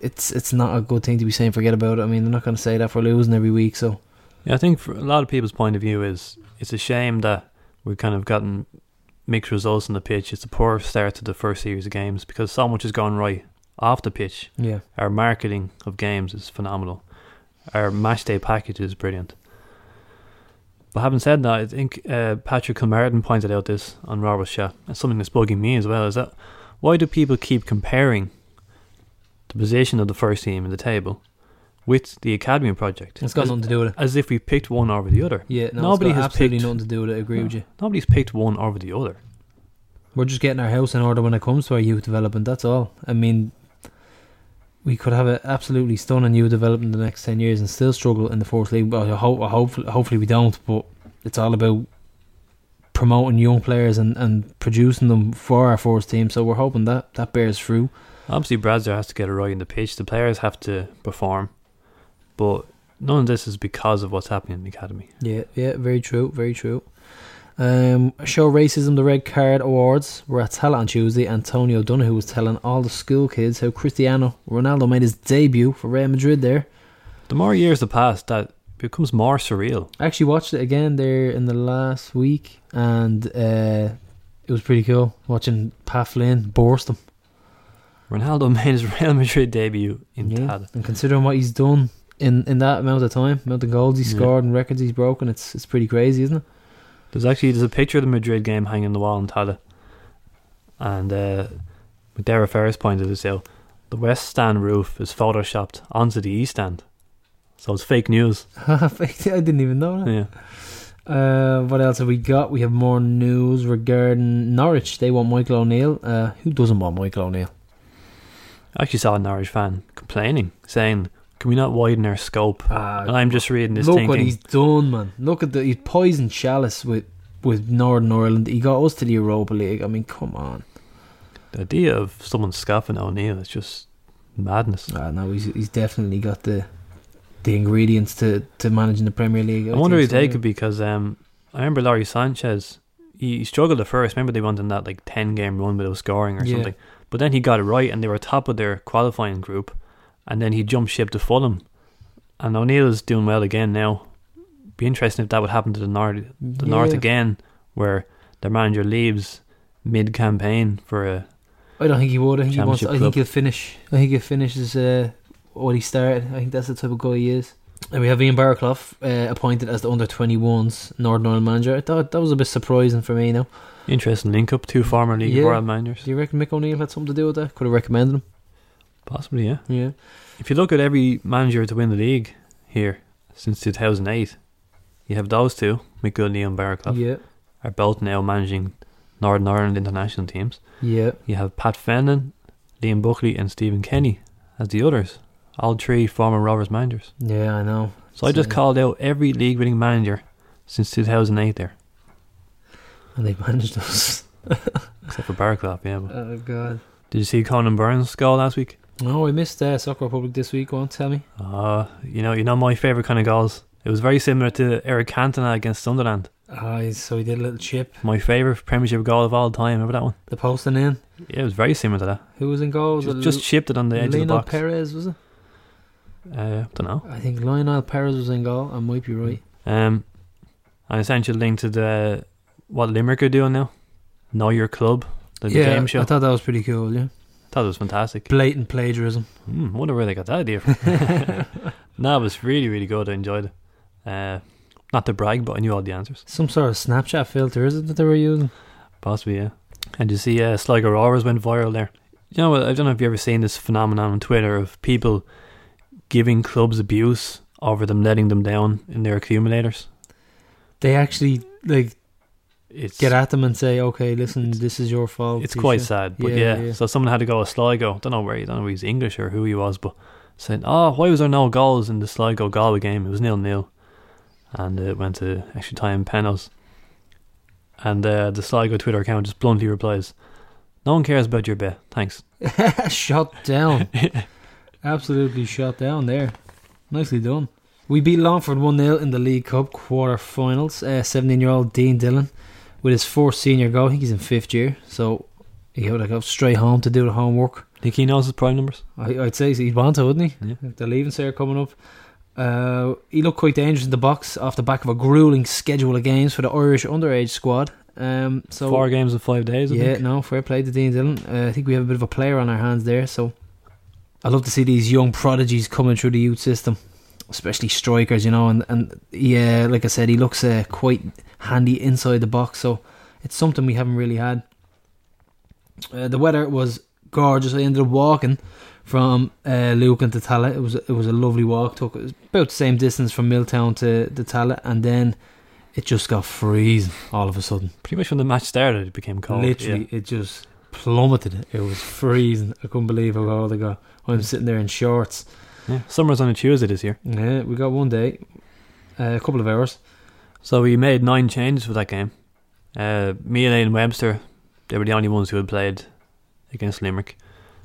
it's it's not a good thing to be saying forget about it. I mean, they're not going to say that for losing every week. So Yeah, I think for a lot of people's point of view is it's a shame that we've kind of gotten mixed results on the pitch. It's a poor start to the first series of games because so much has gone right off the pitch. yeah, Our marketing of games is phenomenal. Our match day package is brilliant. But having said that, I think uh, Patrick Kilmartin pointed out this on Robert's chat, and something that's bugging me as well is that why do people keep comparing the position of the first team in the table with the academy project? it's got as, nothing to do with it. as if we picked one over the other. Yeah, no, Nobody has absolutely picked- nothing to do with it. I agree with you. Nobody's picked one over the other. We're just getting our house in order when it comes to our youth development. That's all. I mean, we could have an absolutely stunning new development in the next ten years and still struggle in the fourth league. But I hope, I hopefully, hopefully we don't. But it's all about promoting young players and, and producing them for our fourth team. So we're hoping that that bears fruit. Obviously, Bradzer has to get it right in the pitch. The players have to perform, but none of this is because of what's happening in the academy. Yeah, yeah, very true, very true. Um, show racism, the red card awards were at Tallaght on Tuesday. Antonio Donoghue was telling all the school kids how Cristiano Ronaldo made his debut for Real Madrid. There, The more years that pass, that becomes more surreal. I actually watched it again there in the last week, and uh, it was pretty cool watching Pat Flynn burst him. Ronaldo made his Real Madrid debut in Yeah, Tallaght. and considering what he's done in, in that amount of time, amount of goals he's Yeah. scored and records he's broken, it's it's pretty crazy, isn't it? There's actually there's a picture of the Madrid game hanging on the wall in Tallaght, and uh, Dara Ferris pointed this out. The west stand roof is photoshopped onto the east stand, so it's fake news. I didn't even know that. Yeah, Uh, what else have we got? We have more news regarding Norwich. They want Michael O'Neill. Uh, who doesn't want Michael O'Neill? I actually saw a Norwich fan complaining, saying, "Can we not widen our scope?" and I'm just reading this Look thinking, what he's done, man. Look at the he poisoned Chalice with with Northern Ireland. He got us to the Europa League. I mean, come on. the idea of someone scoffing O'Neill is just madness. Ah, no, he's he's definitely got the the ingredients to, to managing the Premier League. I wonder think who they could because um, I remember Lawrie Sanchez. He, he struggled at first. Remember they went on that like ten game run without scoring or Yeah. something. But then he got it right, and they were top of their qualifying group. And then he jumped ship to Fulham, and O'Neill is doing well again now. Be interesting if that would happen to the North, the North again, where their manager leaves mid campaign for a. I don't think he would. I think he wants. I think he'll finish. I think he'll finish his, uh, what he started. I think that's the type of guy he is. And we have Ian Barraclough uh, appointed as the under 21s Northern Ireland manager. I thought that was a bit surprising for me. Now, Interesting link up, two former League Yeah. of Ireland managers. do you reckon Mick O'Neill had something to do with that? Could have recommended him. Possibly, yeah. Yeah. If you look at every manager to win the league here since 2008, you have those two, McGoodley and Barraclough, Yeah. are both now managing Northern Ireland international teams. Yeah. You have Pat Fenlon, Liam Buckley, and Stephen Kenny as the others, all three former Rovers managers. Yeah, I know. So I just called out every league winning manager since 2008 there, And they managed us. except for Barraclough, yeah. But oh, God. did you see Conan Burns' goal last week? Oh, I missed uh, Soccer Republic this week. Go on, tell me. Uh, you know, you know my favourite kind of goals. It was very similar to Eric Cantona against Sunderland. He's- so he did a little chip. My favourite Premiership goal of all time. Remember that one? The posting in. Yeah, it was very similar to that. Who was in goal? Just, just chipped it on the edge of the Lionel box. Perez, was it? Uh, don't know. I think Lionel Perez was in goal. I might be right. Um, an essential link to the what Limerick are doing now. Know your club, the yeah, game show. I thought that was pretty cool. Yeah, thought it was fantastic. blatant plagiarism. Hmm, wonder where they got that idea from. no, it was really, really good. I enjoyed it. Uh, not to brag, but I knew all the answers. Some sort of Snapchat filter, is it that they were using? Possibly, yeah. And you see, uh, Sligo Rovers went viral there. You know, what, I don't know if you've ever seen this phenomenon on Twitter of people giving clubs abuse over them letting them down in their accumulators. They actually like It's get at them and say, "Okay, listen, this is your fault." It's quite should-" sad, but Yeah, yeah, yeah. So someone had to go to Sligo. Don't know where. Don't know if he's English or who he was, but saying, "Oh, why was there no goals in the Sligo Galway game? It was nil nil, and it went to extra time penalties." And uh, the Sligo Twitter account just bluntly replies, "No one cares about your bet. Thanks." shut down. Absolutely shut down there. Nicely done. We beat Longford 1 0 in the League Cup quarter finals. 17 year old Dean Dillon with his fourth senior goal. I think he's in fifth year, so he would have go straight home to do the homework. Think he knows his prime numbers? I, I'd say he'd want to, wouldn't he? Yeah. The leaving cert coming up. Uh, he looked quite dangerous in the box off the back of a grueling schedule of games for the Irish underage squad. Um, so Four games in five days. I yeah, think. no, fair play to Dean Dillon. Uh, I think we have a bit of a player on our hands there, so I love to see these young prodigies coming through the youth system, especially strikers, you know. And and yeah, like I said, he looks uh, quite handy inside the box, so it's something we haven't really had. Uh, the weather was gorgeous. I ended up walking from uh, Lucan to Tallaght. It was it was a lovely walk. Took it was about the same distance from Milltown to the Tallaght, and then it just got freezing all of a sudden. Pretty much when the match started, it became cold. Literally, it just plummeted. It was freezing. I couldn't believe how cold it got. I'm sitting there in shorts. Yeah. yeah. Summer's on a Tuesday this year. Yeah, we got one day, uh, a couple of hours. So we made nine changes for that game. Uh, me and Aidan Webster, they were the only ones who had played against Limerick.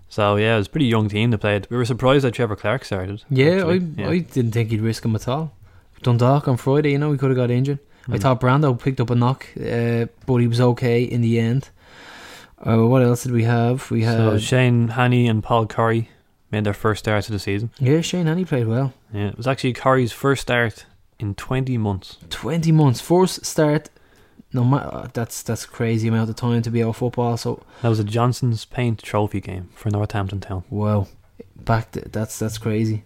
So yeah, it was a pretty young team that played. We were surprised that Trevor Clarke started. Yeah, I, actually. I didn't think he'd risk him at all. Dundalk on Friday, you know, he could have got injured. I Mm. thought Brando picked up a knock, uh, but he was okay in the end. Uh, what else did we have? We had So Shane Hanny and Paul Corry made their first starts of the season. yeah, Shane Hanny played well. Yeah, it was actually Corry's first start in 20 months. Twenty months, first start. No matter that's that's crazy amount of time to be out of football. So That was a Johnstone's Paint Trophy game for Northampton Town. wow, back to, that's that's crazy.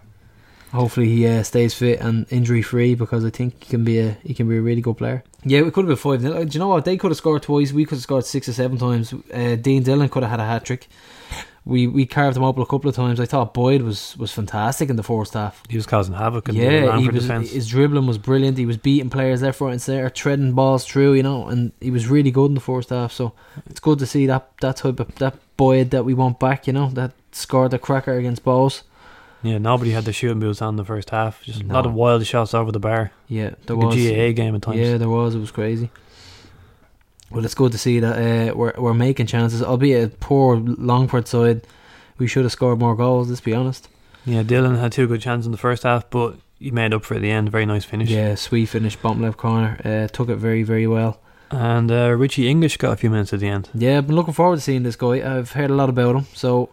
Hopefully he uh, stays fit and injury free because I think he can be a he can be a really good player. Yeah, we could have been five. nil. Do you know what? They could have scored twice. We could have scored six or seven times. Uh, Dean Dillon could have had a hat trick. We we carved him up a couple of times. I thought Boyd was, was fantastic in the first half. He was causing havoc in the Yeah, he was, defence. his dribbling was brilliant. He was beating players left, right, and centre, treading balls through, you know, and he was really good in the first half. So it's good to see that that type of that Boyd that we want back, you know, that scored the cracker against Bohs. Yeah, nobody had the shooting boots on in the first half. Just a lot of wild shots over the bar. Yeah, there Like was a GAA game at times. Yeah, there was. It was crazy. Well, it's good to see that uh, we're we're making chances, albeit a poor Longford side. We should have scored more goals. Let's be honest. Yeah, Dylan had two good chances in the first half, but he made up for it at the end. Very nice finish. Yeah, sweet finish, bottom left corner. Uh, took it very very well. And uh, Richie English got a few minutes at the end. Yeah, I've been looking forward to seeing this guy. I've heard a lot about him, so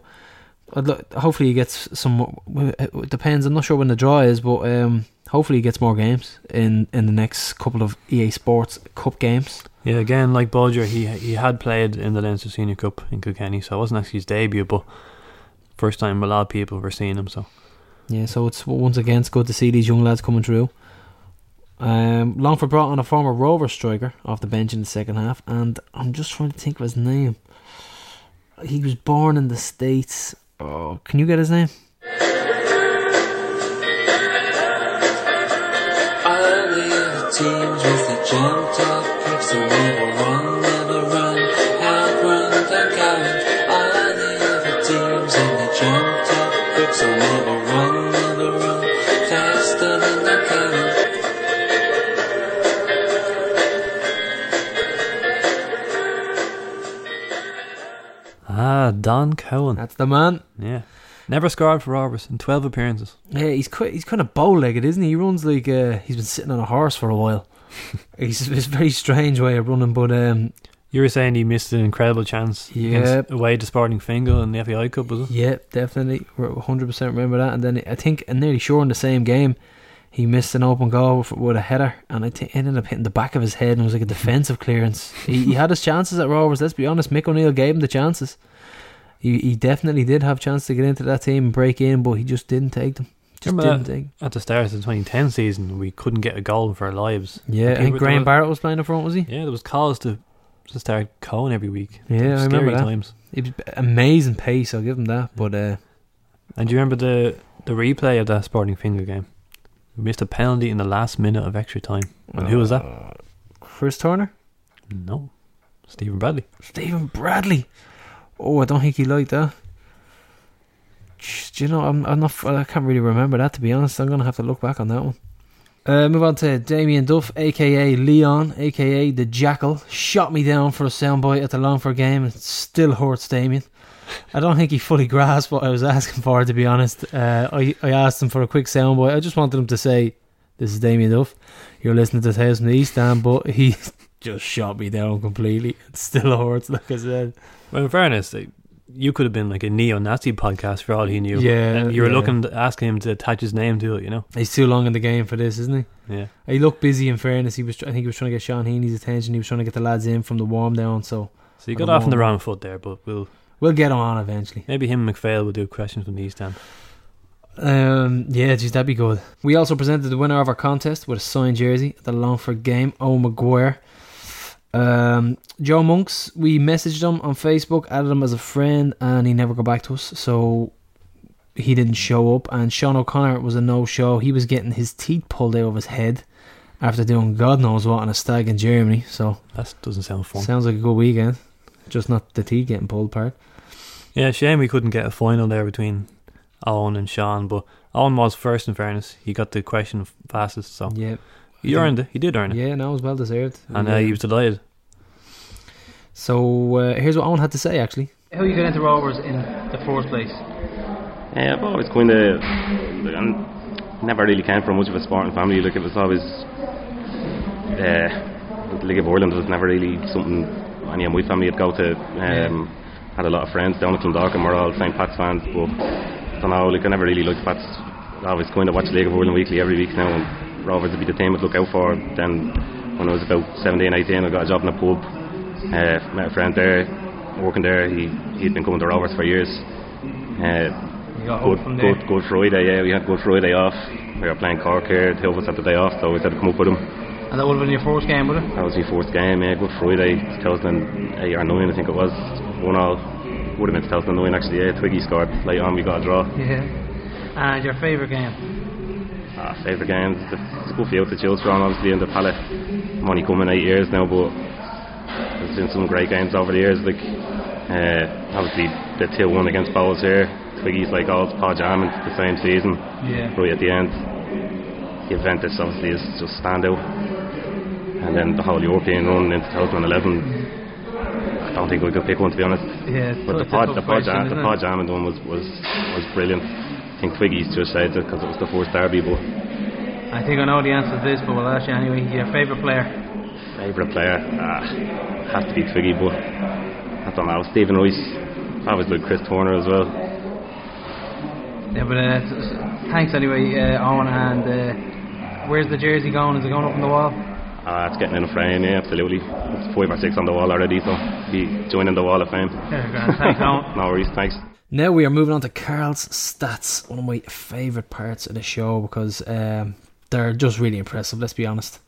I'd lo- hopefully he gets some. It depends. I'm not sure when the draw is, but um, hopefully he gets more games in in the next couple of EA Sports Cup games. Yeah, again, like Bolger, he he had played in the Leinster Senior Cup in Kilkenny, so it wasn't actually his debut, but first time a lot of people were seeing him. So Yeah, so it's once again it's good to see these young lads coming through. Um, Longford brought on a former Rover striker off the bench in the second half, and I'm just trying to think of his name. He was born in the states. Oh, can you get his name? Teams with the jumped up pricks who never run, never run, outrun the current. All the other teams and the jumped up pricks who never run, never run, faster than the current. ah, Don Cowan. That's the man. Yeah, never scored for Rovers in twelve appearances. Yeah, he's quite, he's kind of bow-legged, isn't he? He runs like uh, he's been sitting on a horse for a while. He's it's a very strange way of running, but um, You were saying he missed an incredible chance against away to Sporting Fingal in the FAI Cup, was it? Yeah, definitely. 100% remember that. And then I think, I'm nearly sure in the same game, he missed an open goal with, a header, and I think it ended up hitting the back of his head, and it was like a defensive clearance. He, he had his chances at Rovers, let's be honest. Mick O'Neill gave him the chances. He, he definitely did have chance to get into that team and break in, but he just didn't take them. Just Remember didn't 'em. At the start of the 2010 season, we couldn't get a goal for our lives. Yeah, I And think Graham Barrett was playing up front, was he? Yeah, there was calls to to start Cowan every week. Yeah, I remember that. times. It was amazing pace, I'll give him that. But uh, And do you remember the the replay of that Sporting Fingal game? We missed a penalty in the last minute of extra time. And who was that? uh, Chris Turner? No, Stephen Bradley. Stephen Bradley. Oh, I don't think he liked that. Do you know? I'm, I'm not. I can't really remember that to be honest. I'm gonna have to look back on that one. Uh, move on to Damien Duff, aka Leon, aka the Jackal. Shot me down for a soundbite at the Longford game. It still hurts Damien. I don't think he fully grasped what I was asking for. To be honest, uh, I I asked him for a quick soundbite. I just wanted him to say, This is Damien Duff. You're listening to Tales from the East Stand, but he just shot me down completely. It still hurts, like I said. Well, in fairness, like, you could have been like a neo-Nazi podcast for all he knew. Yeah, and you were yeah. looking, to, asking him to attach his name to it. You know. He's too long in the game for this, isn't he? Yeah. He looked busy. In fairness, he was. I think he was trying to get Sean Heaney's attention. He was trying to get the lads in from the warm down. So So you got off on the wrong foot there, but we'll we'll get him on eventually. maybe him and McPhail will do questions from the East End. Um, yeah, geez, that'd be good. We also presented the winner of our contest with a signed jersey at the Longford game, Owen McGuire. Um, Joe Monks, we messaged him on Facebook, added him as a friend, and he never got back to us, so he didn't show up. And Sean O'Connor was a no-show. He was getting his teeth pulled out of his head after doing God knows what on a stag in Germany. So That doesn't sound fun. sounds like a good weekend, just not the teeth getting pulled apart. Yeah, shame we couldn't get a final there between Owen and Sean, but Owen was first. In fairness, he got the question fastest, so Yeah, he earned it. He did earn it, yeah, no, it was well deserved. and uh, he was delighted. So uh, here's what Owen had to say. Actually, How are you got into Rovers in the first place? Yeah, I've always kind of I never really came from much of a sporting family. Like it was always uh, the League of Ireland was never really something any of my family would go to. Um, Had a lot of friends down at Clondalkin. We're all St Pat's fans, but I don't know. Like I never really liked Pat's. I always kind of watch League of Ireland weekly every week now, and Rovers would be the team I'd look out for. Then when I was about 17, 18, I got a job in a pub. Uh, met a friend there, working there. He he'd been coming to Rovers for years. Uh, good, hope from there. good, good Friday. Yeah, we had Good Friday off. We were playing Cork here. Of us had the day off, so we had to come up with him. And that would have been your first game, would it? That was your fourth game. Yeah, Good Friday, 2008 or 9, I think it was. One all. Would have been 2009 actually. Yeah, Twiggy scored late on. We got a draw. Yeah. And your favourite game? Ah, favourite games. the school field to choose from, obviously, in the palette. I'm only coming eight years now, but there's been some great games over the years. Like, uh, obviously, the 2 1 against Bohs here. Twiggy's like all Paul Jam the same season. Yeah. Right at the end. The event Juventus obviously is just standout. And then the whole European run in 2011. I don't think we could pick one to be honest. Yeah, But the it's pod, the pod, jam, the pod jamming one was, was was brilliant. I think Twiggy's it because it was the first derby, but I think I know the answer to this, but we'll ask you anyway. Your favourite player? favourite player ah, has to be Twiggy, but I don't know. Stephen Rice, I always like Chris Turner as well. Yeah, but uh, thanks anyway, uh, Owen. And uh, where's the jersey going? Is it going up on the wall? Ah, it's getting in a frame, yeah, absolutely. It's five or six on the wall already, so be joining the wall of fame. Yeah, grand. Thanks, Owen. no worries, thanks. Now we are moving on to Carl's stats, one of my favourite parts of the show because um, they're just really impressive, let's be honest.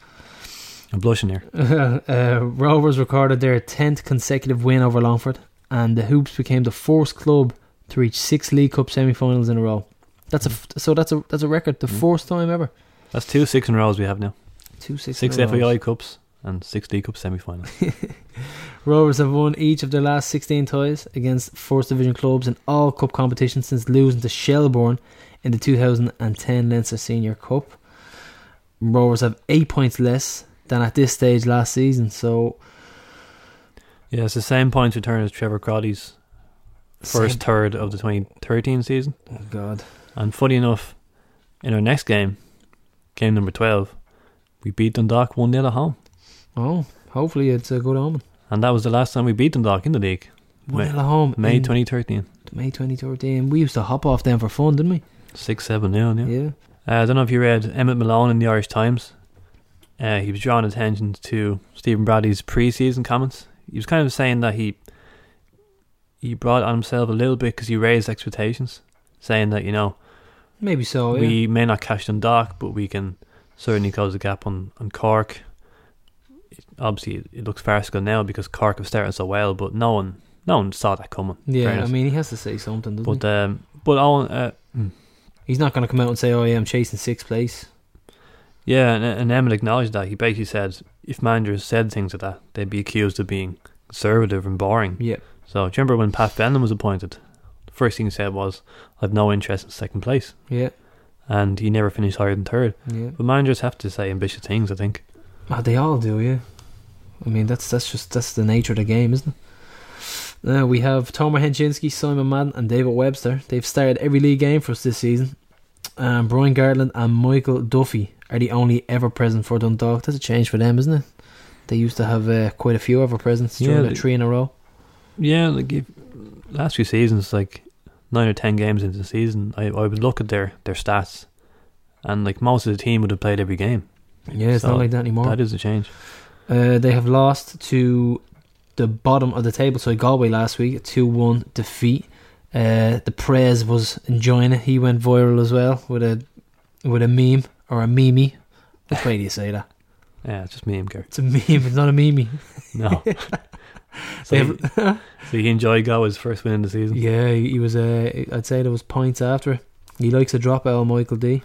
I'm blushing here. uh, Rovers recorded their 10th consecutive win over Longford, and the Hoops became the fourth club to reach six League Cup semi finals in a row. That's a f- so that's a that's a record, the first time ever. That's two six in rows we have now. Two six Six in a row. FAI Cups and six Cup semi finals. Rovers have won each of their last 16 ties against first division clubs in all cup competitions since losing to Shelbourne in the 2010 Leinster Senior Cup. Rovers have eight points less than at this stage last season, so yeah, it's the same points return as Trevor Croly's first Same- third of the 2013 season. oh god, And funny enough, in our next game, game number 12, we beat Dundalk 1 0 at home. Oh, hopefully it's a good omen. And that was the last time we beat Dundalk in the league. One May, at home May in 2013. May 2013. We used to hop off them for fun, didn't we? 6 7 0, yeah. Yeah. Uh, I don't know if you read Emmet Malone in the Irish Times. Uh, he was drawing attention to Stephen Bradley's pre-season comments. He was kind of saying that he he brought on himself a little bit because he raised expectations, saying that you know Maybe so. Yeah. we may not catch Dundalk, but we can certainly close the gap on on Cork. It- obviously, it, it looks farcical now because Cork have started so well, but no one no one saw that coming. in yeah, fairness. I mean he has to say something, doesn't but um, but Owen, uh, mm. He's not going to come out and say, "Oh yeah, I'm chasing sixth place." Yeah, and, and Emmet acknowledged that. He basically said if managers said things like that, they'd be accused of being conservative and boring. Yeah. So, do you remember when Pat Fenlon was appointed? The first thing he said was, I've no interest in second place. Yeah. And he never finished higher than third. Yeah. But managers have to say ambitious things, I think. Oh, they all do, yeah. I mean, that's that's just that's the nature of the game, isn't it? Now we have Tomer Chencinski, Simon Madden, and David Webster. They've started every league game for us this season. Um, Brian Gartland and Michael Duffy are the only ever present for Dundalk. That's a change for them, isn't it? They used to have uh, quite a few ever presents during Yeah, the three in a row. Yeah, like if, last few seasons, like nine or ten games into the season, I, I would look at their, their stats, and like most of the team would have played every game. Yeah, it's not like that anymore. That is a change. Uh, they have lost to the bottom of the table, so Galway last week, a 2 1 defeat. Uh, the Prez was enjoying it. He went viral as well with a with a meme or a meme. Which way do you say that? Yeah, it's just me and Gary. It's a meme, it's not a meme. No. so, he, so he enjoyed Galway's first win in the season. yeah, he, he was. Uh, I'd say there was points after it. He likes a drop out, Michael D.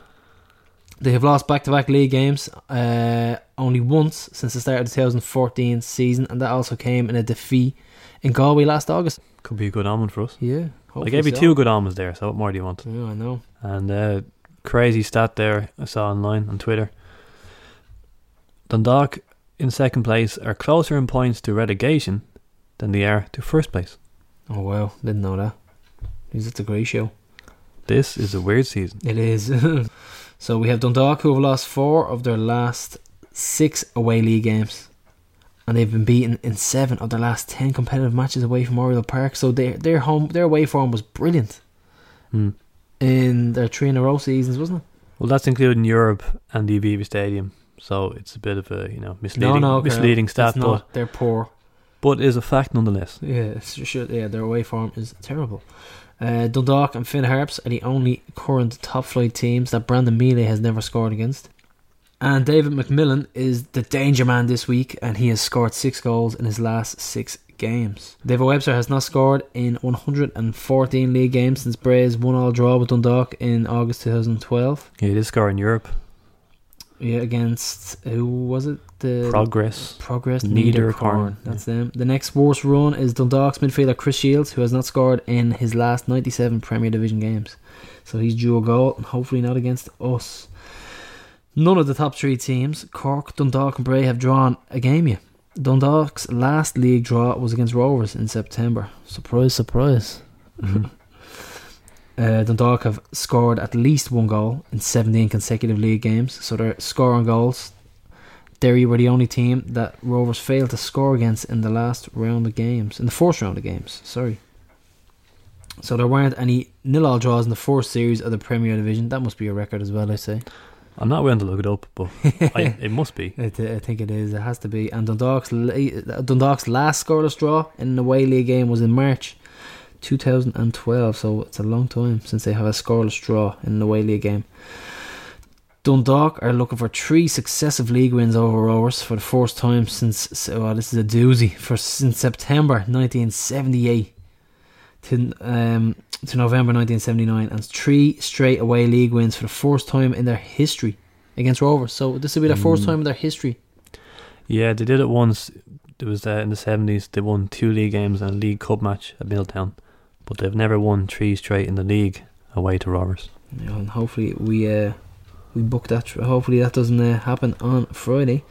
They have lost back to back league games uh, only once since the start of the 2014 season, and that also came in a defeat in Galway last August. Could be a good almond for us. Yeah, I gave you so. two good omens there, so what more do you want? Yeah, I know. And uh, crazy stat there I saw online on Twitter. Dundalk in second place are closer in points to relegation than they are to first place. Oh wow, didn't know that. Is it a great show. This is a weird season. It is. so we have Dundalk who have lost four of their last six away league games. And they've been beaten in seven of their last ten competitive matches away from Oriel Park. So their their home their away form was brilliant Hmm. in their three in a row seasons, wasn't it? Well, that's including Europe and the Aviva Stadium, so it's a bit of a you know misleading, no, no, misleading stat, not. but they're poor. but is a fact nonetheless. Yeah, yeah, their away form is terrible. Uh, Dundalk and Finn Harps are the only current top flight teams that Brandon Miele has never scored against. And David McMillan is the danger man this week, and he has scored six goals in his last six games. David Webster has not scored in 114 league games since Brays one all draw with Dundalk in August 2012. Yeah, he did score in Europe. Yeah, against who was it? The Progress. Progress Niederkorn. Niederkorn. That's them. The next worst run is Dundalk's midfielder Chris Shields, who has not scored in his last 97 Premier Division games. So he's due a goal, and hopefully not against us. None of the top three teams, Cork, Dundalk, and Bray, have drawn a game yet. Dundalk's last league draw was against Rovers in September. Surprise, surprise. Mm-hmm. Uh, Dundalk have scored at least one goal in 17 consecutive league games, so they're scoring goals. Derry were the only team that Rovers failed to score against in the last round of games, in the fourth round of games. Sorry. So there weren't any nil-all draws in the fourth series of the Premier Division. That must be a record as well, I say. I'm not willing to look it up, but I, it must be. I, th- I think it is. It has to be. And Dundalk's la- Dundalk's last scoreless draw in an away league game was in March 2012. So it's a long time since they have a scoreless draw in the away league game. Dundalk are looking for three successive league wins over Rovers for the first time since. So oh, this is a doozy for since September 1978 to um to November 1979, and three straight away league wins for the first time in their history against Rovers. So this will be first Mm. time in their history. Yeah, they did it once. It was uh, in the 70s. They won two league games and a league cup match at Milltown, but they've never won three straight in the league away to Rovers. Yeah, and hopefully we uh, we book that. Hopefully that doesn't uh, happen on Friday.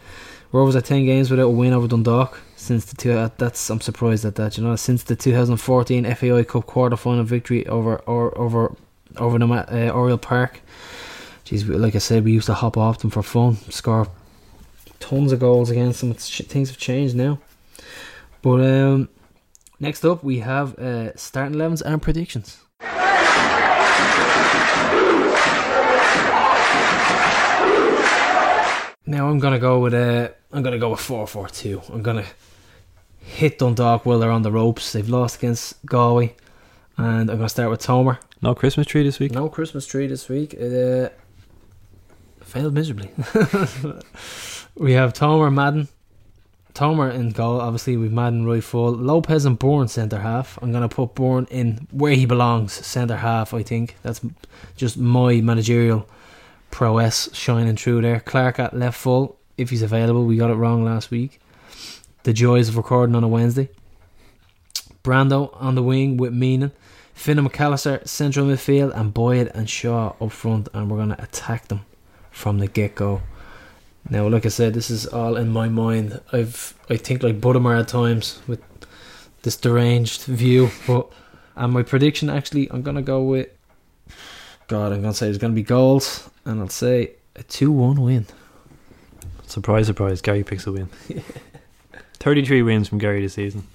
Rovers are ten games without a win over Dundalk since the two. That's I'm surprised at that. You know, since the 2014 FAI Cup quarter final victory over or over over the uh, Oriel Park. Jeez, like I said, we used to hop off them for fun, score tons of goals against them. Things have changed now. But um, next up we have uh, starting elevens and predictions. Now I'm gonna go with a. I'm gonna go with four four two. I'm gonna hit Dundalk while they're on the ropes. They've lost against Galway, and I'm gonna start with Tomer. No Christmas tree this week. No Christmas tree this week. It uh, failed miserably. we have Tomer, Madden, Tomer in goal. Obviously, we've Madden right full. Lopes and Bourne centre half. I'm gonna put Bourne in where he belongs, centre half. I think that's just my managerial prowess shining through there. Clarke at left full if he's available. We got it wrong last week. The joys of recording on a Wednesday. Brando on the wing with Meenan. Finn and McAllister central midfield and Boyd and Shaw up front and we're to attack them from the get go. Now, like I said, this is all in my mind. I've I think like Budimir at times with this deranged view, but and my prediction actually, I'm gonna go with God. I'm gonna say there's gonna be goals, and I'll say A 2 1 win. Surprise, surprise, Gary picks a win. 33 wins from Gary this season.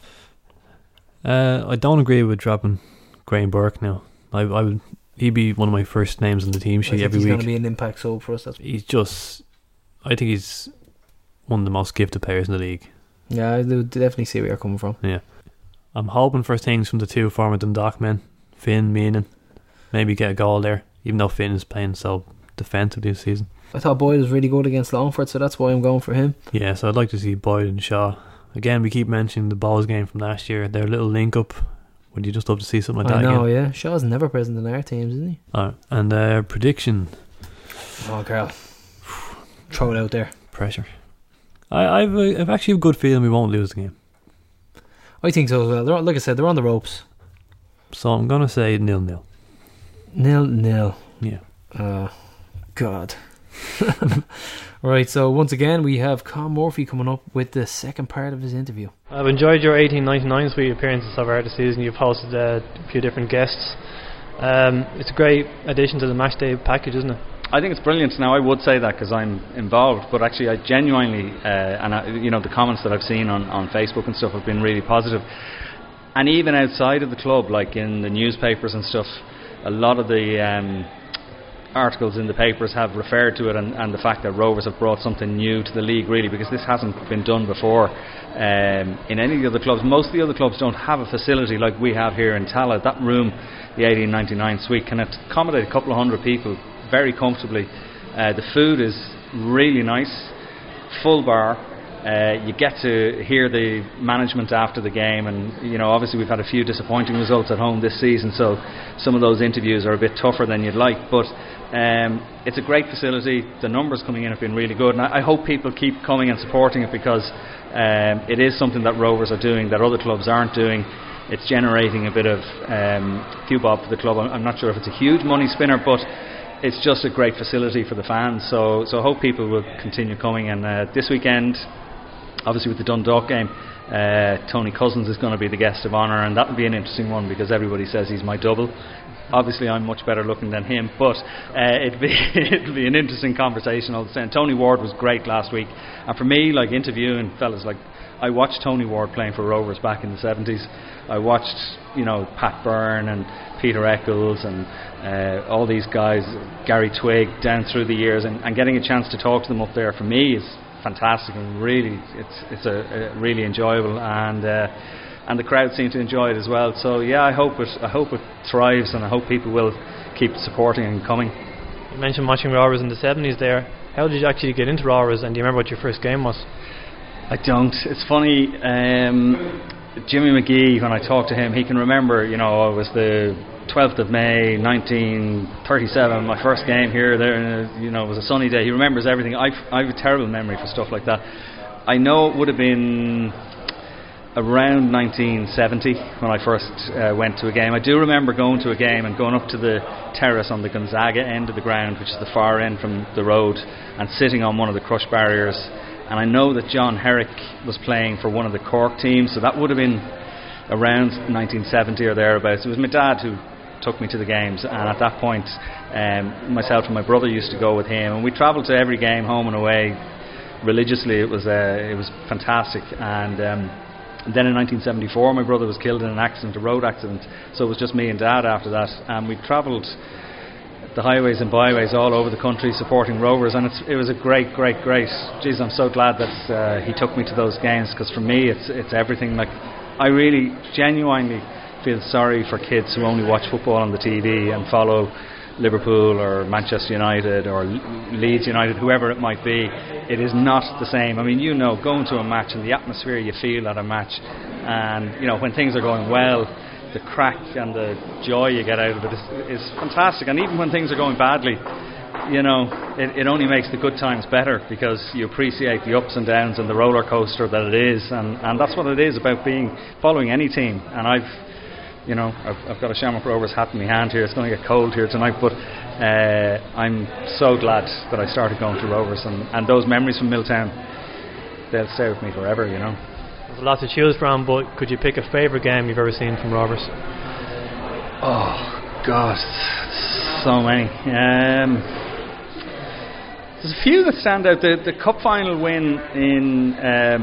Uh, I don't agree with dropping Graham Burke now. I, I would, he'd be one of my first names on the team sheet every he's going week. to be an impact sub for us. That's he's just, I think he's one of the most gifted players in the league. Yeah, I do definitely see where you're coming from. Yeah. I'm hoping for things from the two former Dundalk men, Finn, Meenan. Maybe get a goal there, even though Finn is playing so defensively this season. I thought Boyd was really good against Longford, so that's why I'm going for him. Yeah, so I'd like to see Boyd and Shaw. Again, we keep mentioning the balls game from last year. Their little link up. Would you just love to see something like I that know, again? yeah. Shaw's never present in our teams, isn't he? Alright, and uh, prediction Oh, girl. Throw it out there. pressure. I, I've uh, I've actually a good feeling we won't lose the game. I think so as well. They're, like I said, they're on the ropes. So I'm gonna say nil nil. Nil nil. Yeah. Uh, God. right, so once again, we have Con Murphy coming up with the second part of his interview. I've enjoyed your 1899 suite appearances so far this season. You've hosted uh, a few different guests. Um, it's a great addition to the match day package, isn't it? I think it's brilliant. Now, I would say that because I'm involved, but actually, I genuinely, uh, and I, you know, the comments that I've seen on, on Facebook and stuff have been really positive. And even outside of the club, like in the newspapers and stuff, a lot of the um, articles in the papers have referred to it and, and the fact that Rovers have brought something new to the league, really, because this hasn't been done before um, in any of the other clubs. Most of the other clubs don't have a facility like we have here in Tallaght. That room, the 1899 suite, can accommodate a couple of hundred people very comfortably. Uh, the food is really nice, full bar. Uh, you get to hear the management after the game, and you know obviously we've had a few disappointing results at home this season, so some of those interviews are a bit tougher than you'd like. But um, it's a great facility. The numbers coming in have been really good, and I, I hope people keep coming and supporting it because um, it is something that Rovers are doing that other clubs aren't doing. It's generating a bit of um, for the club. I'm not sure if it's a huge money spinner, but it's just a great facility for the fans. So, so I hope people will continue coming. And uh, this weekend, obviously with the Dundalk game, uh, Tony Cousins is going to be the guest of honour, and that will be an interesting one because everybody says he's my double. Obviously, I'm much better looking than him, but uh, it'd be it'll be an interesting conversation all the same. Tony Ward was great last week, and for me, like interviewing fellas like I watched Tony Ward playing for Rovers back in the 70s. I watched, you know, Pat Byrne and Peter Eccles and uh, all these guys, Gary Twigg, down through the years, and, and getting a chance to talk to them up there for me is fantastic and really, it's it's a, a really enjoyable and. Uh, and the crowd seem to enjoy it as well. So yeah, I hope it. I hope it thrives, and I hope people will keep supporting and coming. You mentioned watching Rovers in the 70s there. How did you actually get into Rovers, and do you remember what your first game was? I don't. It's funny. Um, Jimmy McGee, when I talked to him, he can remember. You know, it was the 12th of May, 1937. My first game here. There, you know, it was a sunny day. He remembers everything. I've, I have a terrible memory for stuff like that. I know it would have been around 1970 when I first uh, went to a game. I do remember going to a game and going up to the terrace on the Gonzaga end of the ground, which is the far end from the road, and sitting on one of the crush barriers. And I know that John Herrick was playing for one of the Cork teams, so that would have been around 1970 or thereabouts. It was my dad who took me to the games, and at that point, um, myself and my brother used to go with him, and we travelled to every game, home and away, religiously. It was uh, it was fantastic, and. Um, then in 1974, my brother was killed in an accident, a road accident. So it was just me and dad after that, and we travelled the highways and byways all over the country supporting Rovers, and it was a great, great, great. Jeez, I'm so glad that uh, he took me to those games because for me, it's it's everything. Like, I really, genuinely feel sorry for kids who only watch football on the TV and follow Liverpool or Manchester United or Leeds United, whoever it might be, it is not the same. I mean, you know, going to a match and the atmosphere you feel at a match, and you know when things are going well, the crack and the joy you get out of it is, is fantastic. And even when things are going badly, you know, it, it only makes the good times better because you appreciate the ups and downs and the roller coaster that it is, and, and that's what it is about being following any team. And I've you know, I've, I've got a Shamrock Rovers hat in my hand here. It's going to get cold here tonight, but uh, I'm so glad that I started going to Rovers, and, and those memories from Milltown, they'll stay with me forever, you know. There's a lot to choose from, but could you pick a favourite game you've ever seen from Rovers? Oh, God, so many. Um, there's a few that stand out. The the cup final win in um,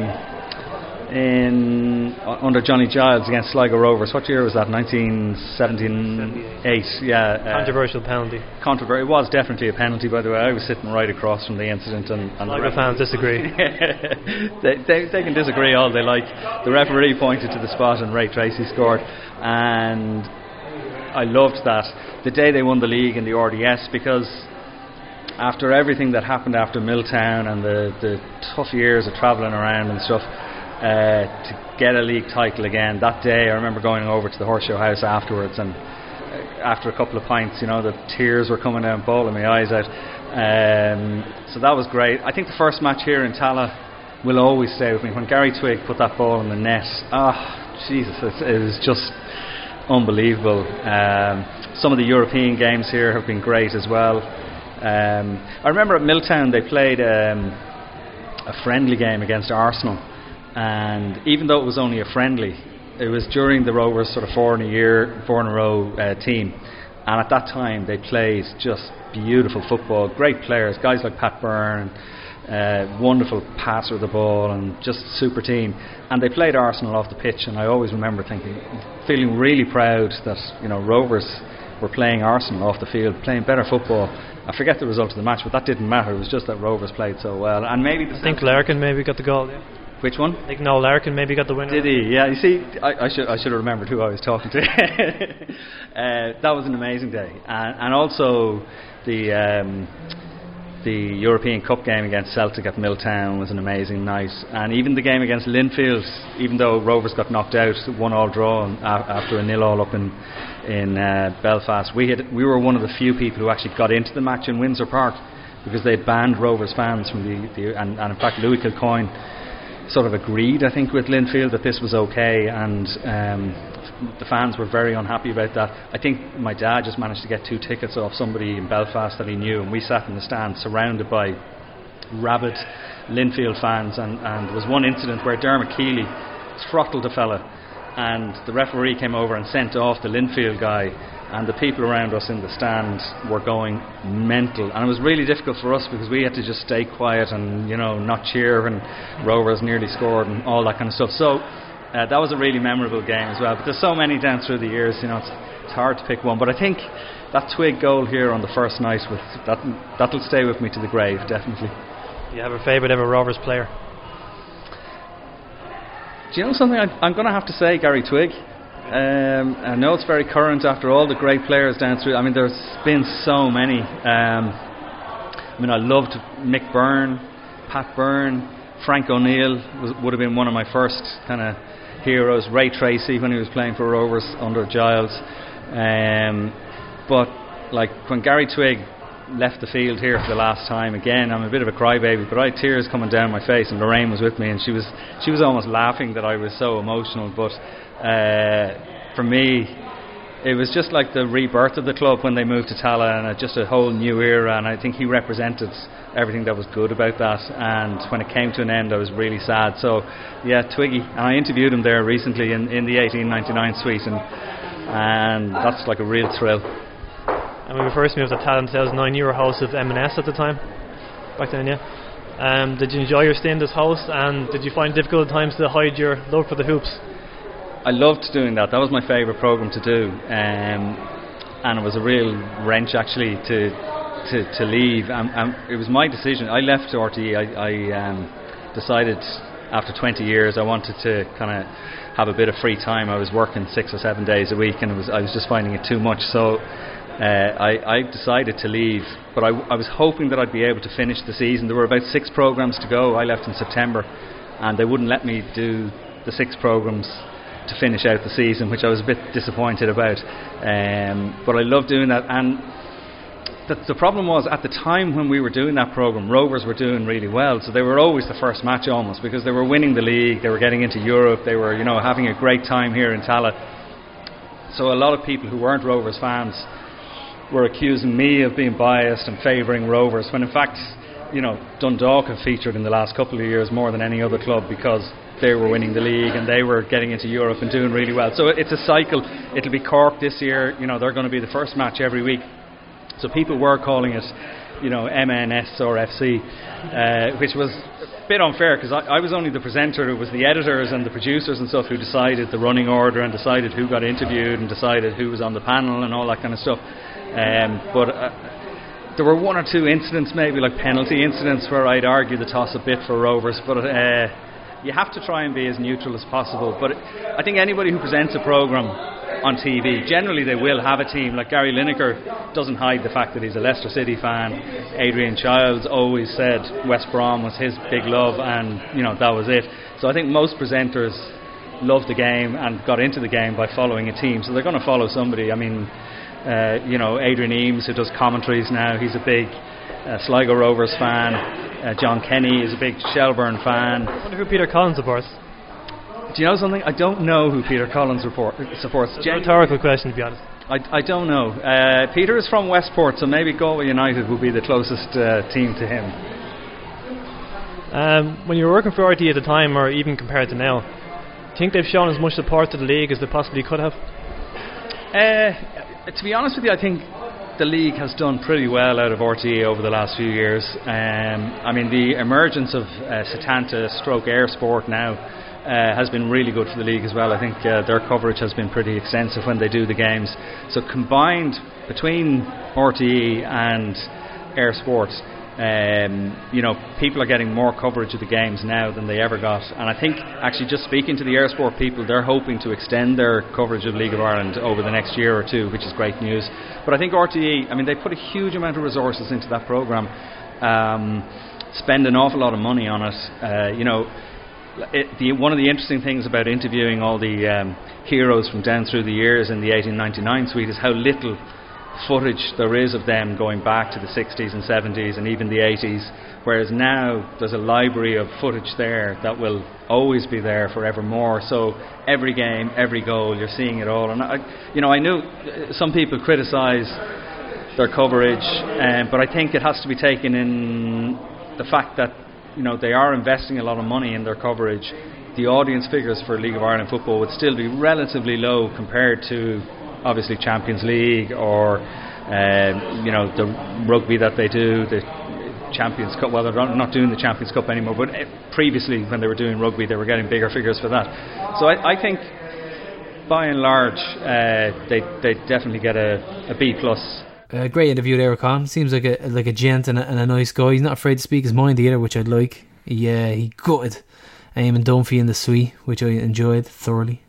in uh, under Johnny Giles against Sligo Rovers. What year was that? 1978. Yeah. uh, Controversial penalty. Controversial. It was definitely a penalty, by the way. I was sitting right across from the incident, and, and Sligo fans disagree. they, they, they can disagree all they like. The referee pointed to the spot and Ray Treacy scored. And I loved that. The day they won the league in the RDS because after everything that happened after Milltown and the, the tough years of travelling around and stuff, uh, to get a league title again, that day I remember going over to the Horseshoe House afterwards and uh, after a couple of pints, you know, the tears were coming down, bawling my eyes out. Um, so that was great. I think the first match here in Tallaght will always stay with me. When Gary Twigg put that ball in the net, ah, Jesus, it, it was just unbelievable. Um, some of the European games here have been great as well. Um, I remember at Milltown they played um, a friendly game against Arsenal, and even though it was only a friendly, it was during the Rovers sort of four in a year, four in a row uh, team, and at that time they played just beautiful football, great players, guys like Pat Byrne. Uh, wonderful passer of the ball and just super team. And they played Arsenal off the pitch, and I always remember thinking, feeling really proud that you know Rovers were playing Arsenal off the field, playing better football. I forget the result of the match, but that didn't matter. It was just that Rovers played so well, and maybe I think Larkin maybe got the goal. Yeah. Which one? I think Noel Larkin maybe got the winner. Did he? Yeah. You see, I, I should I should have remembered who I was talking to. uh, that was an amazing day, and, and also the um, the European Cup game against Celtic at Milltown was an amazing night, and even the game against Linfield, even though Rovers got knocked out, one all draw after a nil all up in in uh, Belfast. We had we were one of the few people who actually got into the match in Windsor Park because they banned Rovers fans from the, the and, and in fact Louis Kilcoyne sort of agreed, I think, with Linfield that this was okay, and um, the fans were very unhappy about that. I think my dad just managed to get two tickets off somebody in Belfast that he knew, and we sat in the stand surrounded by rabid Linfield fans. And, and there was one incident where Dermot Keeley throttled a fella, and the referee came over and sent off the Linfield guy. And the people around us in the stand were going mental, and it was really difficult for us because we had to just stay quiet and you know not cheer when Rovers nearly scored and all that kind of stuff. So uh, that was a really memorable game as well. But there's so many down through the years, you know, it's, it's hard to pick one. But I think that Twigg goal here on the first night with that that'll stay with me to the grave, definitely. Do You have a favourite ever Rovers player? Do you know something? I, I'm going to have to say Gary Twigg. Um, I know it's very current after all the great players down through. I mean, there's been so many. Um, I mean, I loved Mick Byrne, Pat Byrne, Frank O'Neill was, would have been one of my first kind of heroes. Ray Treacy when he was playing for Rovers under Giles. Um, but like when Gary Twigg left the field here for the last time again. I'm a bit of a crybaby but I had tears coming down my face and Lorraine was with me and she was she was almost laughing that I was so emotional. But uh, for me it was just like the rebirth of the club when they moved to Tallaght and just a whole new era and I think he represented everything that was good about that. And when it came to an end I was really sad. So yeah Twiggy and I interviewed him there recently in, in the 1899 suite and and that's like a real thrill And when we first moved to Talent 2009, you were host of M&S at the time. Back then, yeah. Um, did you enjoy your stay in this house and did you find difficult times to hide your love for the hoops? I loved doing that. That was my favourite program to do, um, and it was a real wrench actually to to, to leave. Um, um, it was my decision. I left RTE. I, I um, decided after 20 years I wanted to kind of have a bit of free time. I was working six or seven days a week, and was I was just finding it too much. So. Uh, I, I decided to leave, but I, I was hoping that I'd be able to finish the season. There were about six programs to go. I left in September, and they wouldn't let me do the six programs to finish out the season, which I was a bit disappointed about. Um, but I love doing that. And the, the problem was at the time when we were doing that program, Rovers were doing really well, so they were always the first match almost because they were winning the league, they were getting into Europe, they were you know having a great time here in Tallaght. So a lot of people who weren't Rovers fans were accusing me of being biased and favouring Rovers, when in fact, you know, Dundalk have featured in the last couple of years more than any other club because they were winning the league and they were getting into Europe and doing really well. So it's a cycle. It'll be Cork this year. You know, they're going to be the first match every week. So people were calling it you know, MNS or FC, uh, which was bit unfair because I, I was only the presenter. It was the editors and the producers and stuff who decided the running order and decided who got interviewed and decided who was on the panel and all that kind of stuff. Um, but uh, there were one or two incidents, maybe like penalty incidents, where I'd argue the toss a bit for Rovers, but. Uh, you have to try and be as neutral as possible. But I think anybody who presents a program on TV, generally they will have a team. Like Gary Lineker doesn't hide the fact that he's a Leicester City fan. Adrian Chiles always said West Brom was his big love, and you know that was it. So I think most presenters love the game and got into the game by following a team. So they're going to follow somebody. I mean, uh, you know, Adrian Eames who does commentaries now. He's a big uh, Sligo Rovers fan. Uh, John Kenny is a big Shelburne fan. I wonder who Peter Collins supports. Do you know something? I don't know who Peter Collins report, supports. It's a rhetorical question, to be honest. I, I don't know. Uh, Peter is from Westport, so maybe Galway United will be the closest uh, team to him. Um, when you were working for RTE at the time, or even compared to now, do you think they've shown as much support to the league as they possibly could have? Uh, to be honest with you, I think the league has done pretty well out of RTE over the last few years. Um, I mean, the emergence of uh, Setanta Stroke eir Sport now uh, has been really good for the league as well. I think uh, their coverage has been pretty extensive when they do the games. So combined between RTE and eir Sports, um, you know, people are getting more coverage of the games now than they ever got. And I think, actually, just speaking to the eir Sport people, they're hoping to extend their coverage of League of Ireland over the next year or two, which is great news. But I think RTE, I mean, they put a huge amount of resources into that programme, um, spend an awful lot of money on it. Uh, you know, it, the, one of the interesting things about interviewing all the um, heroes from down through the years in the 1899 suite is how little footage there is of them going back to the 60s and 70s and even the 80s. Whereas now there's a library of footage there that will always be there forevermore. So every game, every goal, you're seeing it all. And I, you know, I knew uh, some people criticise their coverage, um, but I think it has to be taken in the fact that you know they are investing a lot of money in their coverage. The audience figures for League of Ireland football would still be relatively low compared to obviously Champions League or um, you know the rugby that they do, the Champions Cup. Well, they're not doing the Champions Cup anymore, but eh, previously when they were doing rugby, they were getting bigger figures for that. So I, I think by and large uh, they they definitely get a, a B plus. Uh, great interview with there, Con. Seems like a like a gent and a, and a nice guy. He's not afraid to speak his mind either, which I'd like. Yeah, he, uh, he gutted Eamon Dunphy in the suite, which I enjoyed thoroughly.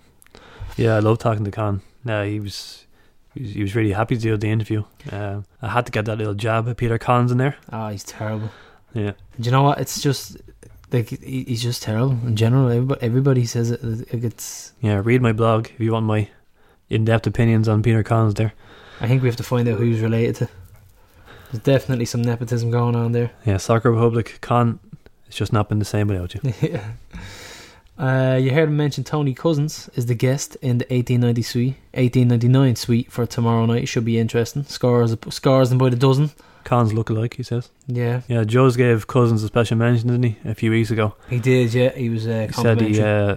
Yeah, I love talking to Con. No, he was he was, really happy to do the interview. Uh, I had to get that little jab at Peter Collins in there. Ah, he's terrible. Yeah. Do you know what? It's just like he's just terrible in general. Everybody, everybody says it. Like it's. Yeah, read my blog if you want my in-depth opinions on Peter Collins there. I think we have to find out who he's related to. There's definitely some nepotism going on there. Yeah, Soccer Republic Con. It's just not been the same without you. yeah. Uh, you heard him mention Tony Cousins is the guest in the 1890 suite, 1899 suite for tomorrow night. Should be interesting. Scores, scores them by the dozen. Cons look alike, he says. Yeah. Yeah, Joe's gave Cousins a special mention, didn't he, a few weeks ago? He did, yeah. He was uh, He said he, uh,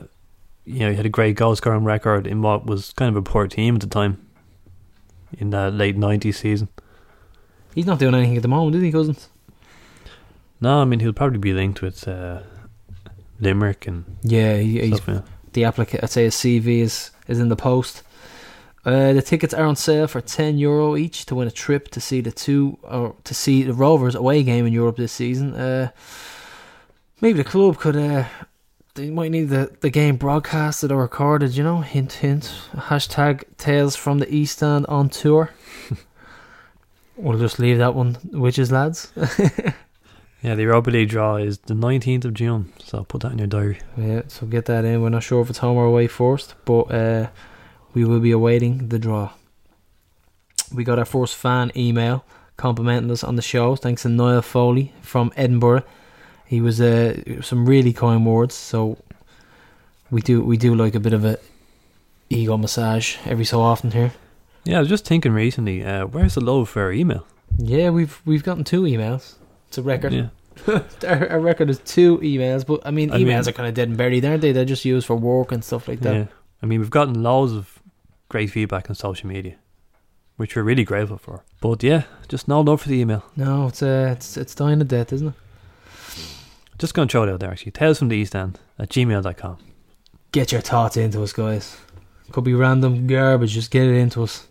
you know, he had a great goal scoring record in what was kind of a poor team at the time in that late 90s season. He's not doing anything at the moment, is he, Cousins? No, I mean, he'll probably be linked with uh, Limerick and Yeah, he, he's, stuff, yeah. the applicant. I'd say his CV is is in the post. Uh, the tickets are on sale for ten euro each to win a trip to see the two or to see the Rovers away game in Europe this season. Uh, maybe the club could. They might need the, the game broadcasted or recorded. You know, hint hint. Hashtag Tales from the East End on tour. we'll just leave that one, witches lads. Yeah, the Europa League draw is the 19th of June, so put that in your diary. Yeah, so get that in. We're not sure if it's home or away first, but uh, we will be awaiting the draw. We got our first fan email complimenting us on the show. Thanks to Niall Foley from Edinburgh. He was uh, some really kind words. So we do we do like a bit of a ego massage every so often here. Yeah, I was just thinking recently, uh, where's the love for our email? Yeah, we've we've gotten two emails. It's a record. Yeah. our, our record is two emails, but I mean I mean- emails are kind of dead and buried, aren't they? They're just used for work and stuff like that. Yeah. I mean, we've gotten loads of great feedback on social media. which we're really grateful for. But yeah, just no love for the email. No, it's uh, it's it's dying to death, isn't it? Just going to throw it out there actually. Tales from the East End at gmail.com. Get your thoughts into us, guys. Could be random garbage. Just get it into us.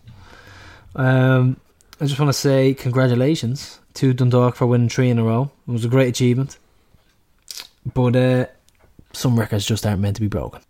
Um, I just want to say congratulations to Dundalk for winning three in a row. It was a great achievement. But uh, some records just aren't meant to be broken.